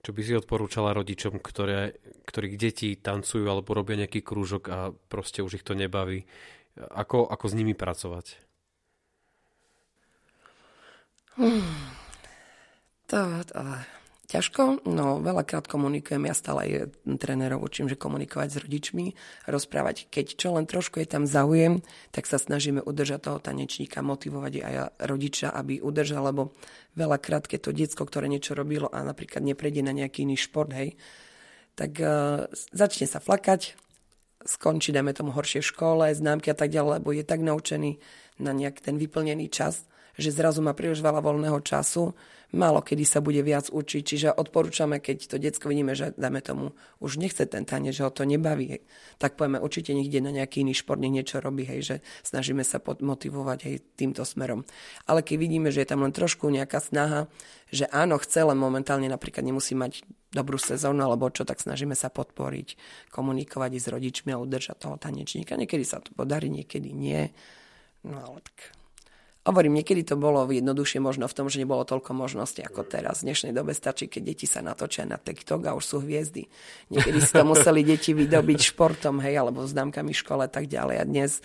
Čo by si odporúčala rodičom, ktoré, ktorých deti tancujú alebo robia nejaký krúžok a proste už ich to nebaví? Ako, ako s nimi pracovať? Hmm. To, to, ťažko, no veľakrát komunikujem, ja stále aj trénerov učím, že komunikovať s rodičmi, rozprávať, keď čo len trošku je tam záujem, tak sa snažíme udržať toho tanečníka, motivovať aj rodiča, aby udržal, lebo veľakrát, keď to diecko, ktoré niečo robilo a napríklad neprejde na nejaký iný šport, hej, tak uh, začne sa flakať, skončí, dajme tomu, horšie v škole, známky a tak ďalej, lebo je tak naučený na nejak ten vyplnený čas, že zrazu má príliš veľa voľného času, málo kedy sa bude viac učiť. Čiže odporúčame, keď to detsko vidíme, že dáme tomu, už nechce ten tanec, že ho to nebaví, tak povieme určite niekde na nejaký iný šport, nech niečo robí, hej, že snažíme sa motivovať hej, týmto smerom. Ale keď vidíme, že je tam len trošku nejaká snaha, že áno, chce, len momentálne napríklad nemusí mať dobrú sezónu alebo čo, tak snažíme sa podporiť, komunikovať s rodičmi a udržať toho tanečníka. Niekedy sa to podarí, niekedy nie. No ale tak Hovorím, niekedy to bolo jednoduchšie možno v tom, že nebolo toľko možností ako teraz. V dnešnej dobe stačí, keď deti sa natočia na TikTok a už sú hviezdy. Niekedy si to museli deti vydobiť športom, hej, alebo známkami škole a tak ďalej. A dnes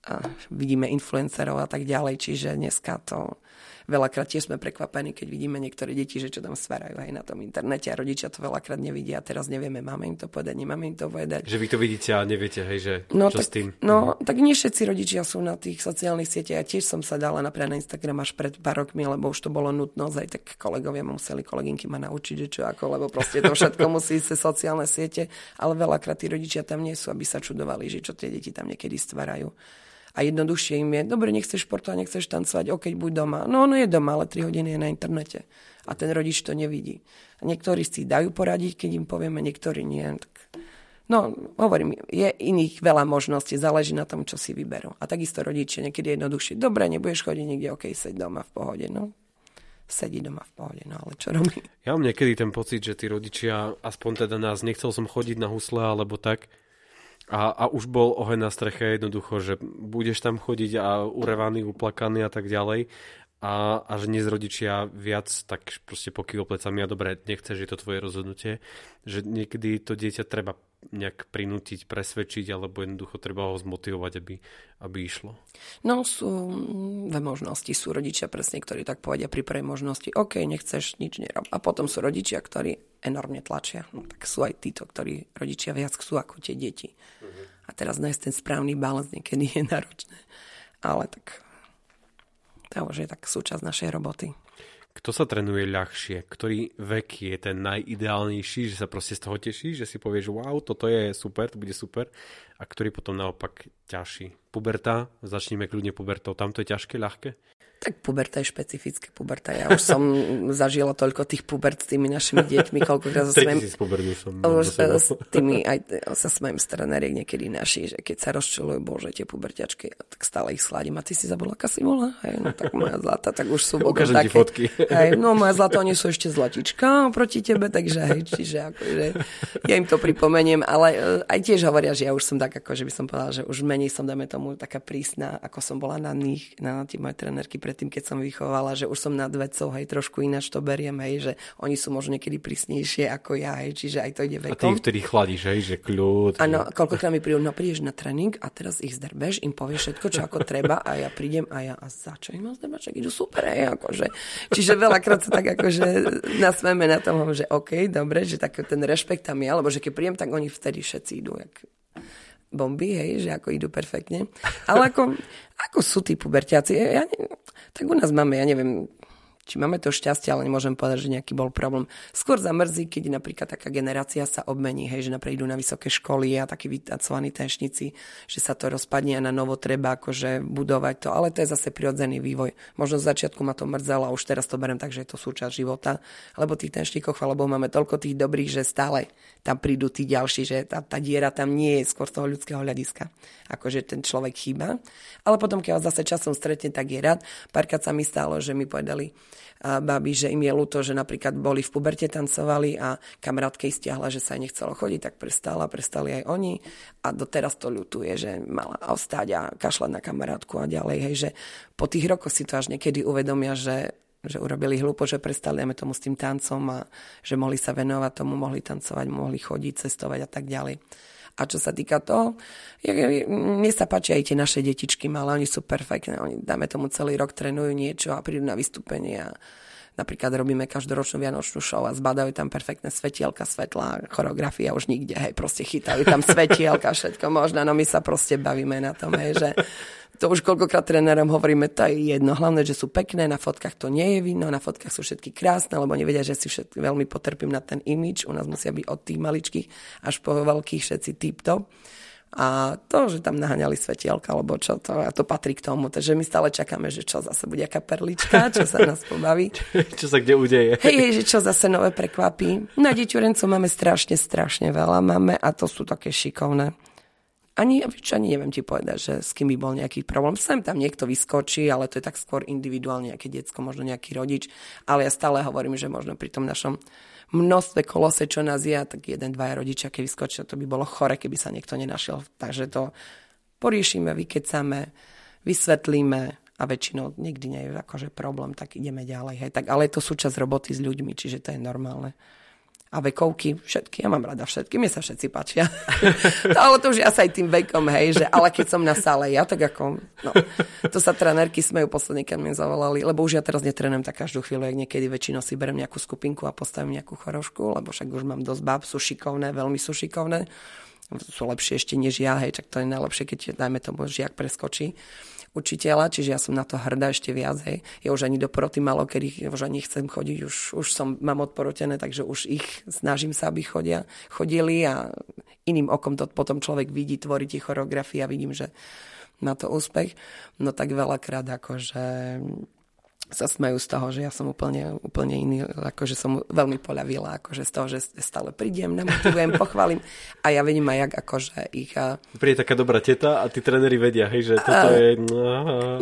a vidíme influencerov a tak ďalej, čiže dneska to veľakrát tiež sme prekvapení, keď vidíme niektoré deti, že čo tam stvarajú aj na tom internete a rodičia to veľakrát nevidia a teraz nevieme, máme im to povedať, nemáme im to povedať. Že vy to vidíte a neviete, hej, že no, čo tak, s tým? No, tak nie všetci rodičia sú na tých sociálnych sieťach. Ja tiež som sa dala napríklad na Instagram až pred pár rokmi, lebo už to bolo nutnosť, aj tak kolegovia museli, kolegynky ma naučiť, že čo ako, lebo proste to všetko musí ísť sociálne siete, ale veľakrát tí rodičia tam nie sú, aby sa čudovali, že čo tie deti tam niekedy stvárajú a jednoduchšie im je, dobre, nechceš športovať, nechceš tancovať, ok, buď doma. No ono je doma, ale 3 hodiny je na internete. A ten rodič to nevidí. A niektorí si dajú poradiť, keď im povieme, niektorí nie. Tak... No, hovorím, je iných veľa možností, záleží na tom, čo si vyberú. A takisto rodičia niekedy jednoduchšie, dobre, nebudeš chodiť niekde, ok, seď doma v pohode, no sedí doma v pohode, no ale čo robí? Ja mám niekedy ten pocit, že tí rodičia, aspoň teda nás, nechcel som chodiť na husle alebo tak, a, a už bol oheň na streche jednoducho, že budeš tam chodiť a urevaný, uplakaný a tak ďalej. A, a že dnes rodičia viac tak proste pokývo plecami a dobre, nechceš, je to tvoje rozhodnutie. Že niekedy to dieťa treba nejak prinútiť, presvedčiť, alebo jednoducho treba ho zmotivovať, aby, aby išlo? No sú dve možnosti. Sú rodičia presne, ktorí tak povedia pri prvej možnosti, OK, nechceš, nič nerob. A potom sú rodičia, ktorí enormne tlačia. No tak sú aj títo, ktorí rodičia viac chcú ako tie deti. Uh-huh. A teraz nájsť ten správny balans niekedy je náročné. Ale tak to už je tak súčasť našej roboty. Kto sa trénuje ľahšie? Ktorý vek je ten najideálnejší, že sa proste z toho teší, že si povieš, wow, toto je super, to bude super. A ktorý potom naopak ťažší? Puberta, začneme kľudne pubertou, tam to je ťažké, ľahké? Tak puberta je špecifická puberta. Ja už som zažila toľko tých pubert s tými našimi deťmi, koľkokrát sa smiem... som. Už s tými, aj sa smiem z trenériek niekedy naši, že keď sa rozčulujú, bože, tie puberťačky, tak stále ich sladím. A ty si zabudla, aká si bola? Hej, no tak moja zlata, tak už sú Ukážem také. fotky. Hej, no moja zlata, oni sú ešte zlatička proti tebe, takže hej, čiže akože ja im to pripomeniem, ale eh, aj tiež hovoria, že ja už som tak, ako že by som povedala, že už menej som, dáme tomu, taká prísna, ako som bola na nich, na, na tie moje trenérky predtým, keď som vychovala, že už som nad vecou, hej, trošku ináč to beriem, hej, že oni sú možno niekedy prísnejšie ako ja, hej, čiže aj to ide vekom. A ty vtedy chladíš, hej, že kľud. Áno, koľkokrát mi prídu, no prídeš na tréning a teraz ich zdrbeš, im povieš všetko, čo ako treba a ja prídem a ja, a za čo im mám zdrbať, idú super, hej, akože. Čiže veľakrát sa tak akože nasmeme na tom, že OK, dobre, že tak ten rešpekt tam je, alebo že keď príjem, tak oni vtedy všetci idú, jak bomby, hej, že ako idú perfektne. Ale ako, ako sú tí pubertiaci? Ja, tak u nás máme, ja neviem, či máme to šťastie, ale nemôžem povedať, že nejaký bol problém. Skôr zamrzí, keď napríklad taká generácia sa obmení, hej, že napríklad idú na vysoké školy a takí vytacovaní tenšníci, že sa to rozpadne a na novo treba akože budovať to, ale to je zase prirodzený vývoj. Možno z začiatku ma to mrzelo a už teraz to berem tak, že je to súčasť života, lebo tých tenšníkov, chvála máme toľko tých dobrých, že stále tam prídu tí ďalší, že tá, tá diera tam nie je skôr z toho ľudského hľadiska, akože ten človek chýba. Ale potom, keď ho zase časom stretne, tak je rád. Párkrát sa mi stalo, že mi povedali, babi, že im je ľúto, že napríklad boli v puberte tancovali a kamarátke stiahla, že sa aj nechcelo chodiť, tak prestala, prestali aj oni a doteraz to ľutuje, že mala ostať a kašľať na kamarátku a ďalej, hej, že po tých rokoch si to až niekedy uvedomia, že že urobili hlúpo, že prestali tomu s tým tancom a že mohli sa venovať tomu, mohli tancovať, mohli chodiť, cestovať a tak ďalej. A čo sa týka toho, mne sa páči aj tie naše detičky malé, oni sú perfektné, oni dáme tomu celý rok trénujú niečo a prídu na vystúpenie a Napríklad robíme každoročnú vianočnú show a zbadajú tam perfektné svetielka, svetla, choreografia už nikde, hej, proste chytajú tam svetielka, všetko možné, no my sa proste bavíme na tom, hej, že to už koľkokrát trénerom hovoríme, to je jedno, hlavne, že sú pekné, na fotkách to nie je vidno, na fotkách sú všetky krásne, lebo nevedia, že si všetky veľmi potrpím na ten imič, u nás musia byť od tých maličkých až po veľkých všetci tip-top. A to, že tam naháňali svetielka, alebo čo to, a to patrí k tomu. Takže my stále čakáme, že čo zase bude aká perlička, čo sa nás pobaví. čo sa kde udeje. Hej, že čo zase nové prekvapí. Na deťurencov máme strašne, strašne veľa máme a to sú také šikovné. Ani, ani neviem ti povedať, že s kým by bol nejaký problém. Sem tam niekto vyskočí, ale to je tak skôr individuálne, nejaké diecko, možno nejaký rodič. Ale ja stále hovorím, že možno pri tom našom množstve kolose, čo nás je, tak jeden, dvaja rodičia, keď vyskočia, to by bolo chore, keby sa niekto nenašiel. Takže to poriešime, vykecame, vysvetlíme a väčšinou nikdy nie je akože problém, tak ideme ďalej. Hej. Tak, ale je to súčasť roboty s ľuďmi, čiže to je normálne. A vekovky, všetky, ja mám rada všetky, mi sa všetci páčia. to, ale to už ja sa aj tým vekom, hej, že ale keď som na sále, ja tak ako, no, to sa trenérky smejú posledný, keď mi zavolali, lebo už ja teraz netrenujem tak každú chvíľu, jak niekedy väčšinou si berem nejakú skupinku a postavím nejakú chorošku, lebo však už mám dosť báb, sú šikovné, veľmi sú šikovné, sú lepšie ešte než ja, hej, tak to je najlepšie, keď dajme tomu žiak preskočí učiteľa, čiže ja som na to hrdá ešte viac. Hej. Ja už ani do proty malo, kedy už ani chcem chodiť, už, už som, mám odporotené, takže už ich snažím sa, aby chodia, chodili a iným okom to potom človek vidí, tvorí tie choreografie a vidím, že má to úspech. No tak veľakrát akože sa smejú z toho, že ja som úplne, úplne iný, akože som veľmi poľavila, akože z toho, že stále prídem, namotivujem, pochválim. A ja vidím aj, jak akože ich... Príde taká dobrá teta a tí tréneri vedia, hej, že toto uh, je...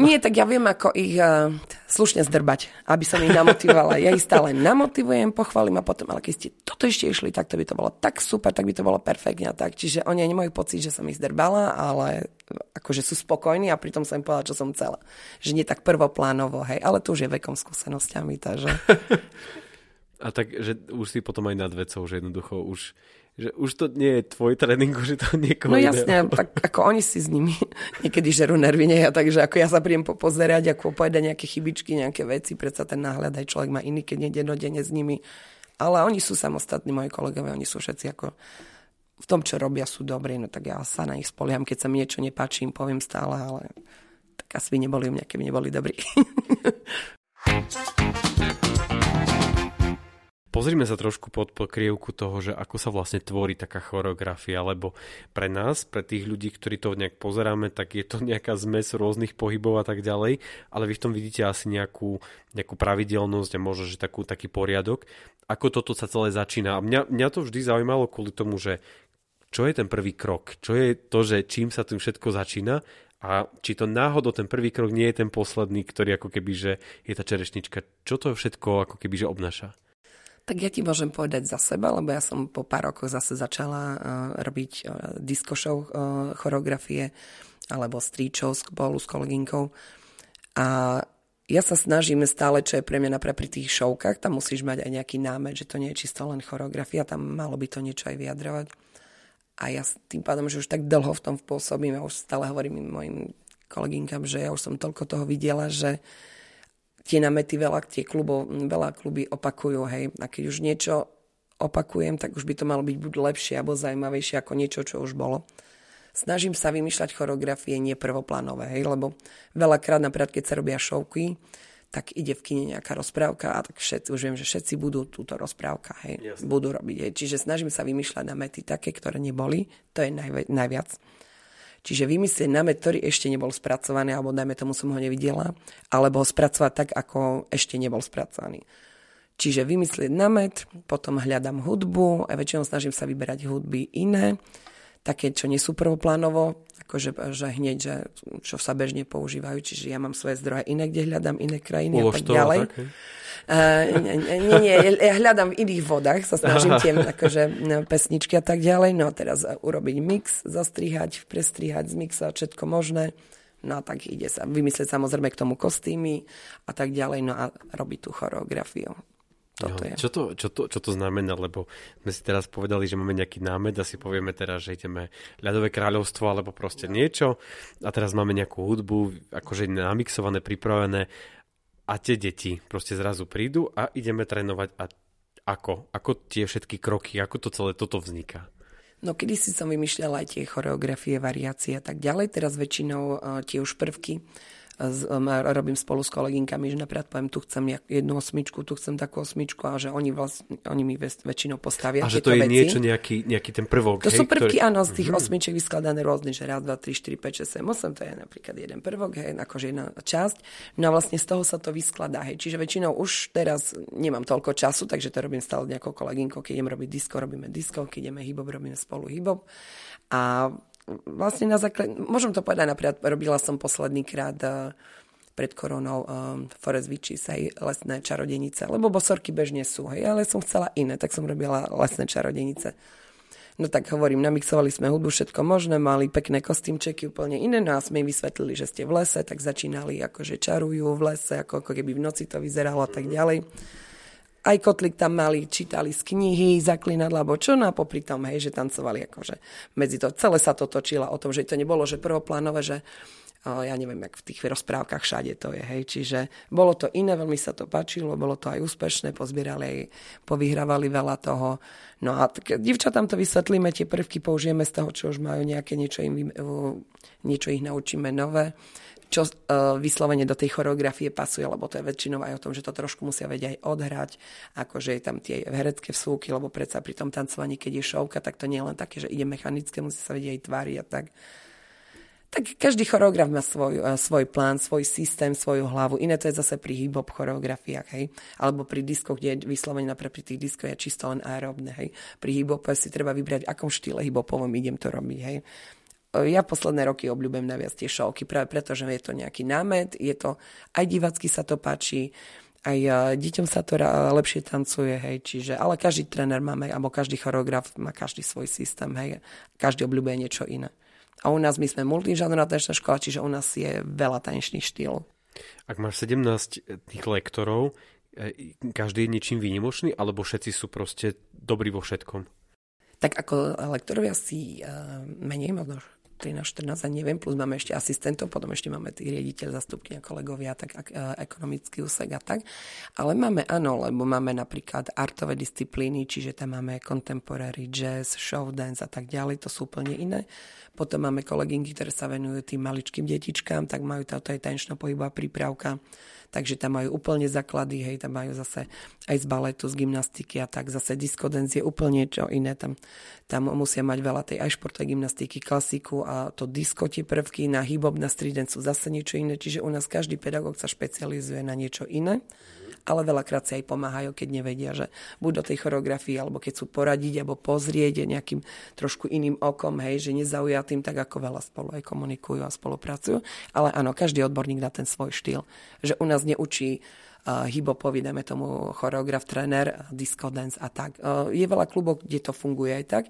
Nie, tak ja viem, ako ich uh, slušne zdrbať, aby som ich namotivovala. Ja ich stále namotivujem, pochválim a potom, ale keď ste toto ešte išli, tak to by to bolo tak super, tak by to bolo perfektne tak. Čiže oni nemajú pocit, že som ich zdrbala, ale akože sú spokojní a pritom som im povedala, čo som chcela. Že nie tak prvoplánovo, hej, ale to už je vekom skúsenosťami, takže... A tak, že už si potom aj nad vecou, že jednoducho už, že už to nie je tvoj tréning, že to niekoho No jasne, iného. tak ako oni si s nimi niekedy žerú nervy, nie ja, takže ako ja sa príjem popozerať, ako povedať nejaké chybičky, nejaké veci, predsa ten náhľad aj človek má iný, keď nejde denne s nimi. Ale oni sú samostatní, moji kolegovia, oni sú všetci ako v tom, čo robia, sú dobrí, no tak ja sa na nich spolieham, keď sa mi niečo nepáči, im poviem stále, ale tak asi by neboli u mňa, keby neboli dobrí. Pozrime sa trošku pod pokrievku toho, že ako sa vlastne tvorí taká choreografia, lebo pre nás, pre tých ľudí, ktorí to nejak pozeráme, tak je to nejaká zmes rôznych pohybov a tak ďalej, ale vy v tom vidíte asi nejakú, nejakú pravidelnosť a možno, že takú, taký poriadok. Ako toto sa celé začína? A mňa, mňa to vždy zaujímalo kvôli tomu, že čo je ten prvý krok, čo je to, že čím sa tým všetko začína a či to náhodou ten prvý krok nie je ten posledný, ktorý ako keby, že je tá čerešnička. Čo to všetko ako keby, že obnáša? Tak ja ti môžem povedať za seba, lebo ja som po pár rokoch zase začala uh, robiť uh, disco show uh, choreografie alebo stričov spolu s kolegynkou. A ja sa snažím stále, čo je pre mňa napríklad pri tých šovkách, tam musíš mať aj nejaký námet, že to nie je čisto len choreografia, tam malo by to niečo aj vyjadrovať. A ja tým pádom, že už tak dlho v tom pôsobím, ja už stále hovorím mojim koleginkám, že ja už som toľko toho videla, že tie namety veľa, tie klubo, veľa kluby opakujú, hej. A keď už niečo opakujem, tak už by to malo byť buď lepšie alebo zaujímavejšie ako niečo, čo už bolo. Snažím sa vymýšľať choreografie nie prvoplánové, hej, lebo veľakrát napríklad, keď sa robia šovky, tak ide v kine nejaká rozprávka a tak všetci, už viem, že všetci budú túto rozprávka, hej, Jasne. budú robiť. Hej. Čiže snažím sa vymýšľať mety také, ktoré neboli, to je najvi- najviac. Čiže vymyslieť námet, ktorý ešte nebol spracovaný, alebo dajme tomu som ho nevidela, alebo ho spracovať tak, ako ešte nebol spracovaný. Čiže vymyslieť námet, potom hľadám hudbu a väčšinou snažím sa vyberať hudby iné, také, čo nie sú prvoplánovo, akože že hneď, že, čo sa bežne používajú, čiže ja mám svoje zdroje iné, kde hľadám iné krajiny Ulož a tak ďalej. Tak, uh, nie, nie, nie, ja hľadám v iných vodách, sa snažím tie akože, pesničky a tak ďalej. No teraz urobiť mix, zastrihať, prestrihať, zmixovať všetko možné. No a tak ide sa vymyslieť samozrejme k tomu kostýmy a tak ďalej, no a robiť tú choreografiu. Toto je. Čo, to, čo, to, čo to znamená? Lebo sme si teraz povedali, že máme nejaký námed a si povieme teraz, že ideme ľadové kráľovstvo alebo proste niečo a teraz máme nejakú hudbu, akože namixované, pripravené a tie deti proste zrazu prídu a ideme trénovať a ako? Ako tie všetky kroky, ako to celé toto vzniká? No kedy si som vymýšľala aj tie choreografie, variácie a tak ďalej. Teraz väčšinou uh, tie už prvky robím spolu s koleginkami, že napríklad poviem, tu chcem jednu osmičku, tu chcem takú osmičku a že oni, vlastne, oni mi väčšinou postavia A že to je veci. niečo, nejaký, nejaký ten prvok. To hej, sú prvky, ktorý... áno, z tých mm. osmiček vyskladané rôzne, že raz, dva, tri, štyri, 5, 6, 7, 8, to je napríklad jeden prvok, hej, akože jedna časť. No a vlastne z toho sa to vyskladá, hej. Čiže väčšinou už teraz nemám toľko času, takže to robím stále nejakou kolegynkou, keď idem robiť disco, robíme disco, keď ideme hibop, robíme spolu hibop. A vlastne na základe, môžem to povedať napríklad, robila som posledný krát uh, pred koronou um, Forest Witches, aj lesné čarodenice, lebo bosorky bežne sú, hej, ale som chcela iné, tak som robila lesné čarodenice. No tak hovorím, namixovali sme hudbu, všetko možné, mali pekné kostýmčeky, úplne iné, no a sme im vysvetlili, že ste v lese, tak začínali akože čarujú v lese, ako, ako keby v noci to vyzeralo a tak ďalej. Aj kotlik tam mali, čítali z knihy, zaklinadla, alebo čo, no a popri tom, hej, že tancovali akože. Medzi to, celé sa to točilo o tom, že to nebolo, že prvoplánové, že ja neviem, jak v tých rozprávkach všade to je, hej, čiže bolo to iné, veľmi sa to páčilo, bolo to aj úspešné, pozbierali aj, povyhrávali veľa toho, no a tak, divčatám to vysvetlíme, tie prvky použijeme z toho, čo už majú nejaké, niečo, im, niečo ich naučíme nové, čo uh, vyslovene do tej choreografie pasuje, lebo to je väčšinou aj o tom, že to trošku musia vedieť aj odhrať, akože je tam tie herecké vsúky, lebo predsa pri tom tancovaní, keď je šovka, tak to nie je len také, že ide mechanické, musí sa vedieť aj tvári a tak. Tak každý choreograf má svoj, uh, svoj plán, svoj systém, svoju hlavu. Iné to je zase pri hip-hop choreografiách, hej. Alebo pri diskoch, kde je vyslovene napríklad pri tých diskoch je čisto len aerobné, hej. Pri hip si treba vybrať, akom štýle hip-hopovom idem to robiť, hej ja posledné roky obľúbujem najviac tie šovky, práve preto, že je to nejaký námet, je to, aj divacky sa to páči, aj deťom sa to lepšie tancuje, hej, čiže, ale každý tréner máme, alebo každý choreograf má každý svoj systém, hej, každý obľúbuje niečo iné. A u nás my sme multižánrová tanečná škola, čiže u nás je veľa tanečných štýlov. Ak máš 17 tých lektorov, e, každý je niečím výnimočný, alebo všetci sú proste dobrí vo všetkom? Tak ako lektorovia si uh, menej, možno 13-14 a neviem, plus máme ešte asistentov, potom ešte máme tých riaditeľ, zastupky a kolegovia, tak e, ekonomický úsek a tak. Ale máme, áno, lebo máme napríklad artové disciplíny, čiže tam máme contemporary, jazz, show dance a tak ďalej, to sú úplne iné. Potom máme kolegynky, ktoré sa venujú tým maličkým detičkám, tak majú táto aj tanečná pohybová prípravka takže tam majú úplne základy, hej, tam majú zase aj z baletu, z gymnastiky a tak zase diskodens je úplne čo iné, tam, tam musia mať veľa tej aj športovej gymnastiky, klasiku a to disko, tie prvky na hip na street sú zase niečo iné, čiže u nás každý pedagóg sa špecializuje na niečo iné ale veľakrát si aj pomáhajú, keď nevedia, že buď do tej choreografii, alebo keď sú poradiť, alebo pozrieť nejakým trošku iným okom, hej, že nezaujatým, tak ako veľa spolu aj komunikujú a spolupracujú. Ale áno, každý odborník na ten svoj štýl. Že u nás neučí hibopovi, dajme tomu choreograf, tréner, disco dance a tak. Je veľa klubov, kde to funguje aj tak,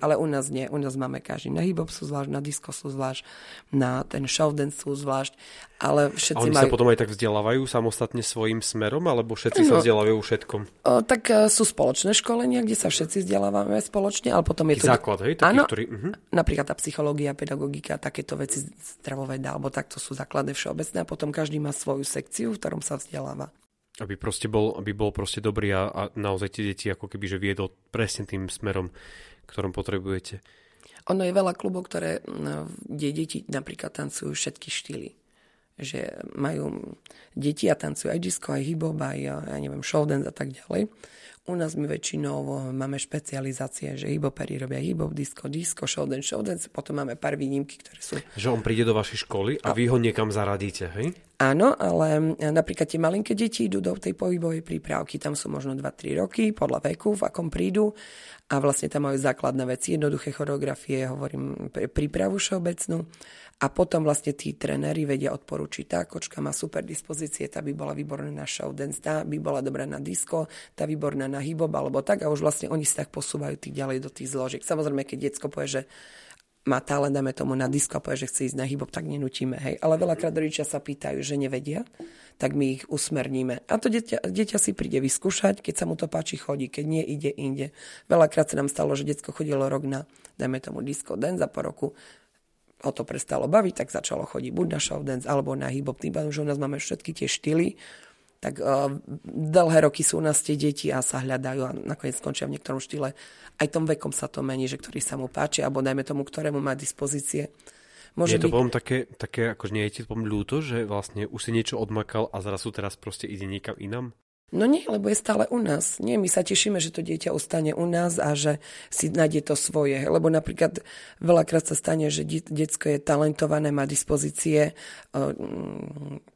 ale u nás nie. U nás máme každý na hibop sú zvlášť, na disco sú zvlášť, na ten show dance sú zvlášť, ale všetci a oni majú... sa potom aj tak vzdelávajú samostatne svojim smerom, alebo všetci no, sa vzdelávajú všetkom? O, tak uh, sú spoločné školenia, kde sa všetci vzdelávame spoločne, ale potom je to... základ, hej? Taký, áno, ktorý... Uh-huh. napríklad tá psychológia, pedagogika, takéto veci, zdravoveda, alebo takto sú základné všeobecné a potom každý má svoju sekciu, v ktorom sa vzdeláva. Aby proste bol, aby bol proste dobrý a, a naozaj tie deti ako keby, že viedol presne tým smerom, ktorom potrebujete. Ono je veľa klubov, ktoré, kde deti napríklad tancujú všetky štýly. Že majú deti a tancujú aj disco, aj hip aj ja neviem, showdance a tak ďalej. U nás my väčšinou máme špecializácie, že hibopery robia hibop, disco, disco, showdance, showdance, potom máme pár výnimky, ktoré sú... Že on príde do vašej školy a, a vy ho niekam zaradíte, hej? Áno, ale napríklad tie malinké deti idú do tej pohybovej prípravky, tam sú možno 2-3 roky podľa veku, v akom prídu. A vlastne tam majú základné veci, jednoduché choreografie, hovorím, prípravu všeobecnú a potom vlastne tí trenéri vedia odporučiť, tá kočka má super dispozície, tá by bola výborná na show dance, tá by bola dobrá na disco, tá výborná na hip alebo tak a už vlastne oni sa tak posúvajú tých ďalej do tých zložiek. Samozrejme, keď diecko povie, že má talent, dáme tomu na disco a povie, že chce ísť na hip tak nenutíme, hej. Ale veľakrát rodičia sa pýtajú, že nevedia, tak my ich usmerníme. A to dieťa, dieťa si príde vyskúšať, keď sa mu to páči, chodí, keď nie, ide inde. Veľakrát sa nám stalo, že detsko chodilo rok na, dajme tomu disco dance a po roku ho to prestalo baviť, tak začalo chodiť buď na show dance alebo na hip-hop. Tým že u nás máme všetky tie štýly, tak uh, dlhé roky sú u nás tie deti a sa hľadajú a nakoniec skončia v niektorom štýle. Aj tom vekom sa to mení, že ktorý sa mu páči, alebo dajme tomu, ktorému má dispozície. Môže je to potom také, také akože nie je ti potom ľúto, že vlastne už si niečo odmakal a zrazu teraz proste ide niekam inam? No nie, lebo je stále u nás. Nie, my sa tešíme, že to dieťa ostane u nás a že si nájde to svoje. Lebo napríklad veľakrát sa stane, že detsko je talentované, má dispozície, uh,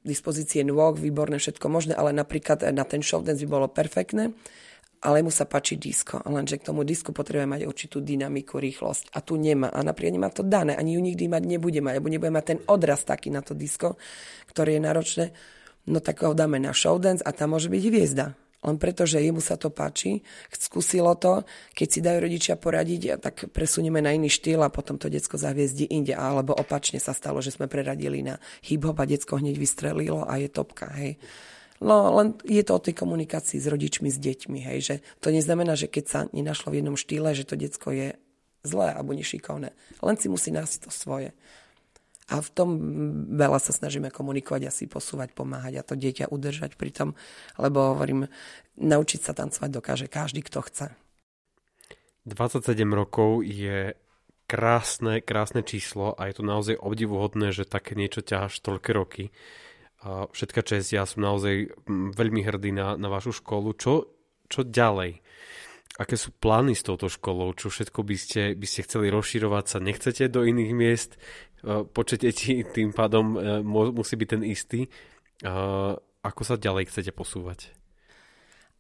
dispozície nôh, výborné, všetko možné, ale napríklad na ten show dance by bolo perfektné, ale mu sa páči disko. Lenže k tomu disku potrebuje mať určitú dynamiku, rýchlosť. A tu nemá. A napríklad nemá to dané. Ani ju nikdy mať nebude mať, lebo nebude mať ten odraz taký na to disko, ktoré je náročné no tak ho dáme na showdance a tam môže byť hviezda. Len preto, že jemu sa to páči, skúsilo to, keď si dajú rodičia poradiť, tak presunieme na iný štýl a potom to decko zaviezdi inde. Alebo opačne sa stalo, že sme preradili na hip-hop a decko hneď vystrelilo a je topka, hej. No len je to o tej komunikácii s rodičmi, s deťmi, hej, že to neznamená, že keď sa nenašlo v jednom štýle, že to decko je zlé alebo nešikovné. Len si musí nájsť to svoje. A v tom veľa sa snažíme komunikovať a si posúvať, pomáhať a to dieťa udržať pri tom, lebo hovorím, naučiť sa tancovať dokáže každý, kto chce. 27 rokov je krásne, krásne číslo a je to naozaj obdivuhodné, že také niečo ťaháš toľké roky. Všetka čest, ja som naozaj veľmi hrdý na, na vašu školu. Čo, čo ďalej? aké sú plány s touto školou? Čo všetko by ste, by ste chceli rozširovať sa? Nechcete do iných miest? E, počet detí tým pádom e, musí byť ten istý. E, ako sa ďalej chcete posúvať?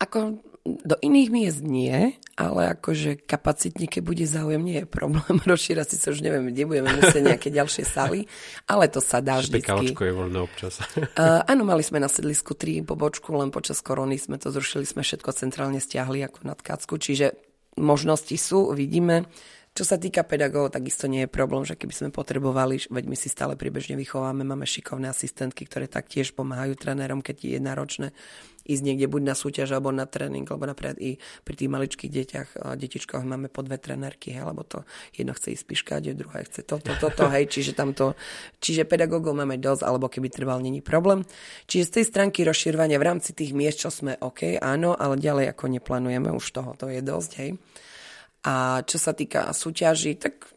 Ako do iných miest nie, ale akože kapacitne, keď bude záujem, nie je problém rozšírať si sa už neviem, kde budeme musieť nejaké ďalšie sály, ale to sa dá vždy. je voľné občas. Uh, áno, mali sme na sedlisku tri pobočku, len počas korony sme to zrušili, sme všetko centrálne stiahli ako nad Kacku, čiže možnosti sú, vidíme. Čo sa týka pedagógov, takisto nie je problém, že keby sme potrebovali, veď my si stále priebežne vychováme, máme šikovné asistentky, ktoré taktiež pomáhajú trénerom, keď je náročné ísť niekde buď na súťaž alebo na tréning, lebo napríklad i pri tých maličkých deťach, detičkách máme po dve trenérky, hej, lebo to jedno chce ísť piškať, druhé chce toto, toto, hej, čiže tamto, čiže pedagógov máme dosť, alebo keby trval, není problém. Čiže z tej stránky rozširovania v rámci tých miest, čo sme OK, áno, ale ďalej ako neplánujeme, už toho to je dosť, hej. A čo sa týka súťaží, tak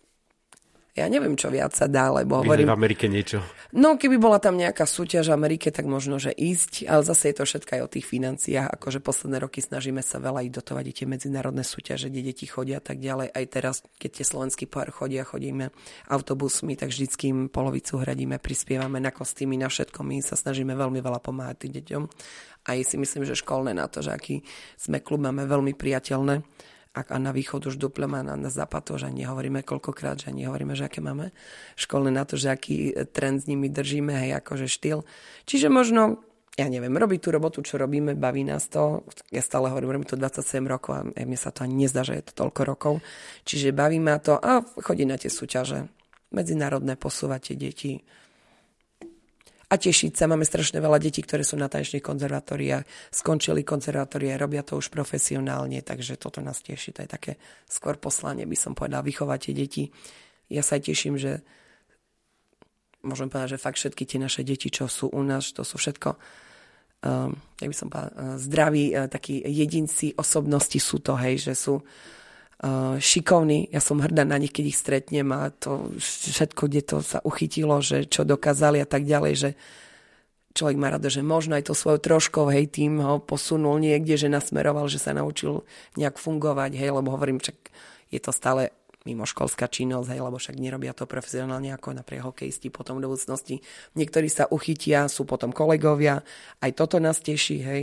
ja neviem, čo viac sa dá, lebo hovorím... v Amerike niečo. No, keby bola tam nejaká súťaž v Amerike, tak možno, že ísť, ale zase je to všetko aj o tých financiách, akože posledné roky snažíme sa veľa ísť dotovať tie medzinárodné súťaže, kde deti chodia tak ďalej. Aj teraz, keď tie slovenský pár chodia, chodíme autobusmi, tak vždycky im polovicu hradíme, prispievame na kostýmy, na všetko. My sa snažíme veľmi veľa pomáhať tým deťom. Aj si myslím, že školné na to, že aký sme klub, máme veľmi priateľné a na východ už duplem a na, na západ to, že ani nehovoríme koľkokrát, že ani nehovoríme, že aké máme školné na to, že aký trend s nimi držíme, hej, akože štýl. Čiže možno, ja neviem, robiť tú robotu, čo robíme, baví nás to. Ja stále hovorím, robím to 27 rokov a mne sa to ani nezdá, že je to toľko rokov. Čiže baví ma to a chodí na tie súťaže. Medzinárodné posúvať tie deti, a tešiť sa. Máme strašne veľa detí, ktoré sú na tanečných konzervatóriách, skončili konzervatórie, robia to už profesionálne, takže toto nás teší. To je také skôr poslanie, by som povedal, vychovať tie deti. Ja sa teším, že môžem povedať, že fakt všetky tie naše deti, čo sú u nás, to sú všetko um, ja by som povedal, uh, zdraví, uh, takí jedinci, osobnosti sú to, hej, že sú šikovní. Ja som hrdá na nich, keď ich stretnem a to všetko, kde to sa uchytilo, že čo dokázali a tak ďalej, že človek má rado, že možno aj to svojou troškou, hej, tým ho posunul niekde, že nasmeroval, že sa naučil nejak fungovať, hej, lebo hovorím, čak je to stále mimoškolská činnosť, hej, lebo však nerobia to profesionálne ako napríklad hokejisti potom v budúcnosti. Niektorí sa uchytia, sú potom kolegovia, aj toto nás teší, hej.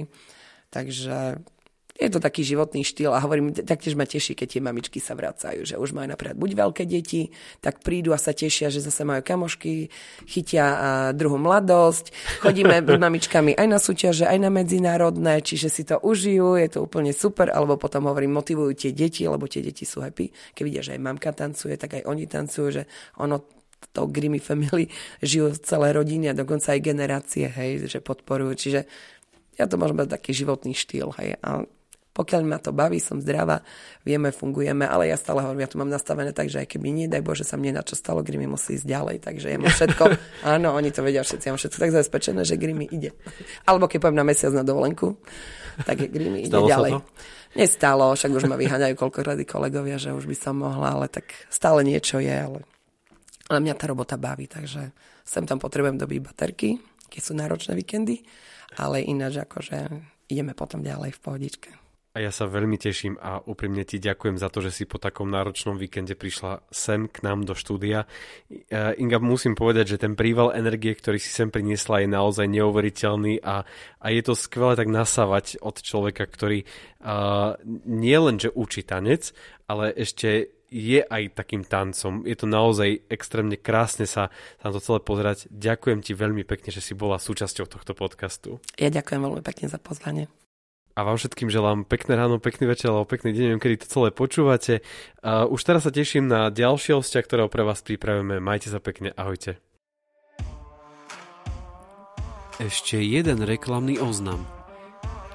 Takže je to taký životný štýl a hovorím, taktiež ma teší, keď tie mamičky sa vracajú, že už majú napríklad buď veľké deti, tak prídu a sa tešia, že zase majú kamošky, chytia druhú mladosť, chodíme s mamičkami aj na súťaže, aj na medzinárodné, čiže si to užijú, je to úplne super, alebo potom hovorím, motivujú tie deti, lebo tie deti sú happy, keď vidia, že aj mamka tancuje, tak aj oni tancujú, že ono to Grimmy Family žijú celé rodiny a dokonca aj generácie, hej, že podporujú, čiže ja to môžem mať taký životný štýl, hej, a pokiaľ ma to baví, som zdravá, vieme, fungujeme, ale ja stále hovorím, ja to mám nastavené tak, že aj keby nie, daj Bože, sa mne na čo stalo, Grimy musí ísť ďalej, takže ja mám všetko, áno, oni to vedia všetci, ja mám všetko tak zabezpečené, že Grimy ide. Alebo keď poviem na mesiac na dovolenku, tak je Grimy ide ďalej. Nestalo, však už ma vyháňajú koľko rady kolegovia, že už by som mohla, ale tak stále niečo je, ale, ale mňa tá robota baví, takže sem tam potrebujem dobiť baterky, keď sú náročné víkendy, ale ináč akože ideme potom ďalej v pohodičke. A ja sa veľmi teším a úprimne ti ďakujem za to, že si po takom náročnom víkende prišla sem k nám do štúdia. Inga, musím povedať, že ten príval energie, ktorý si sem priniesla, je naozaj neuveriteľný a, a je to skvelé tak nasávať od človeka, ktorý uh, nie len, že učí tanec, ale ešte je aj takým tancom. Je to naozaj extrémne krásne sa, sa na to celé pozerať. Ďakujem ti veľmi pekne, že si bola súčasťou tohto podcastu. Ja ďakujem veľmi pekne za pozvanie a vám všetkým želám pekné ráno, pekný večer alebo pekný deň, neviem, kedy to celé počúvate. Uh, už teraz sa teším na ďalšie hostia, ktorého pre vás pripravíme. Majte sa pekne, ahojte. ešte jeden reklamný oznam.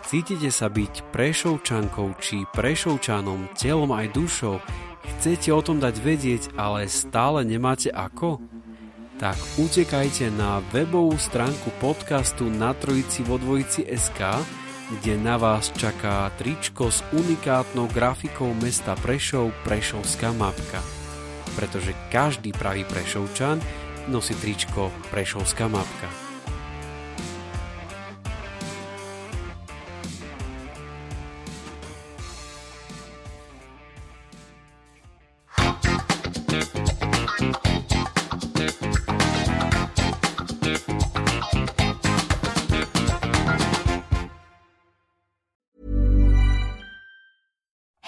Cítite sa byť prešovčankou či prešovčanom telom aj dušou? Chcete o tom dať vedieť, ale stále nemáte ako? Tak utekajte na webovú stránku podcastu na trojici vo dvojici SK, kde na vás čaká tričko s unikátnou grafikou mesta Prešov Prešovská mapka. Pretože každý pravý Prešovčan nosí tričko Prešovská mapka.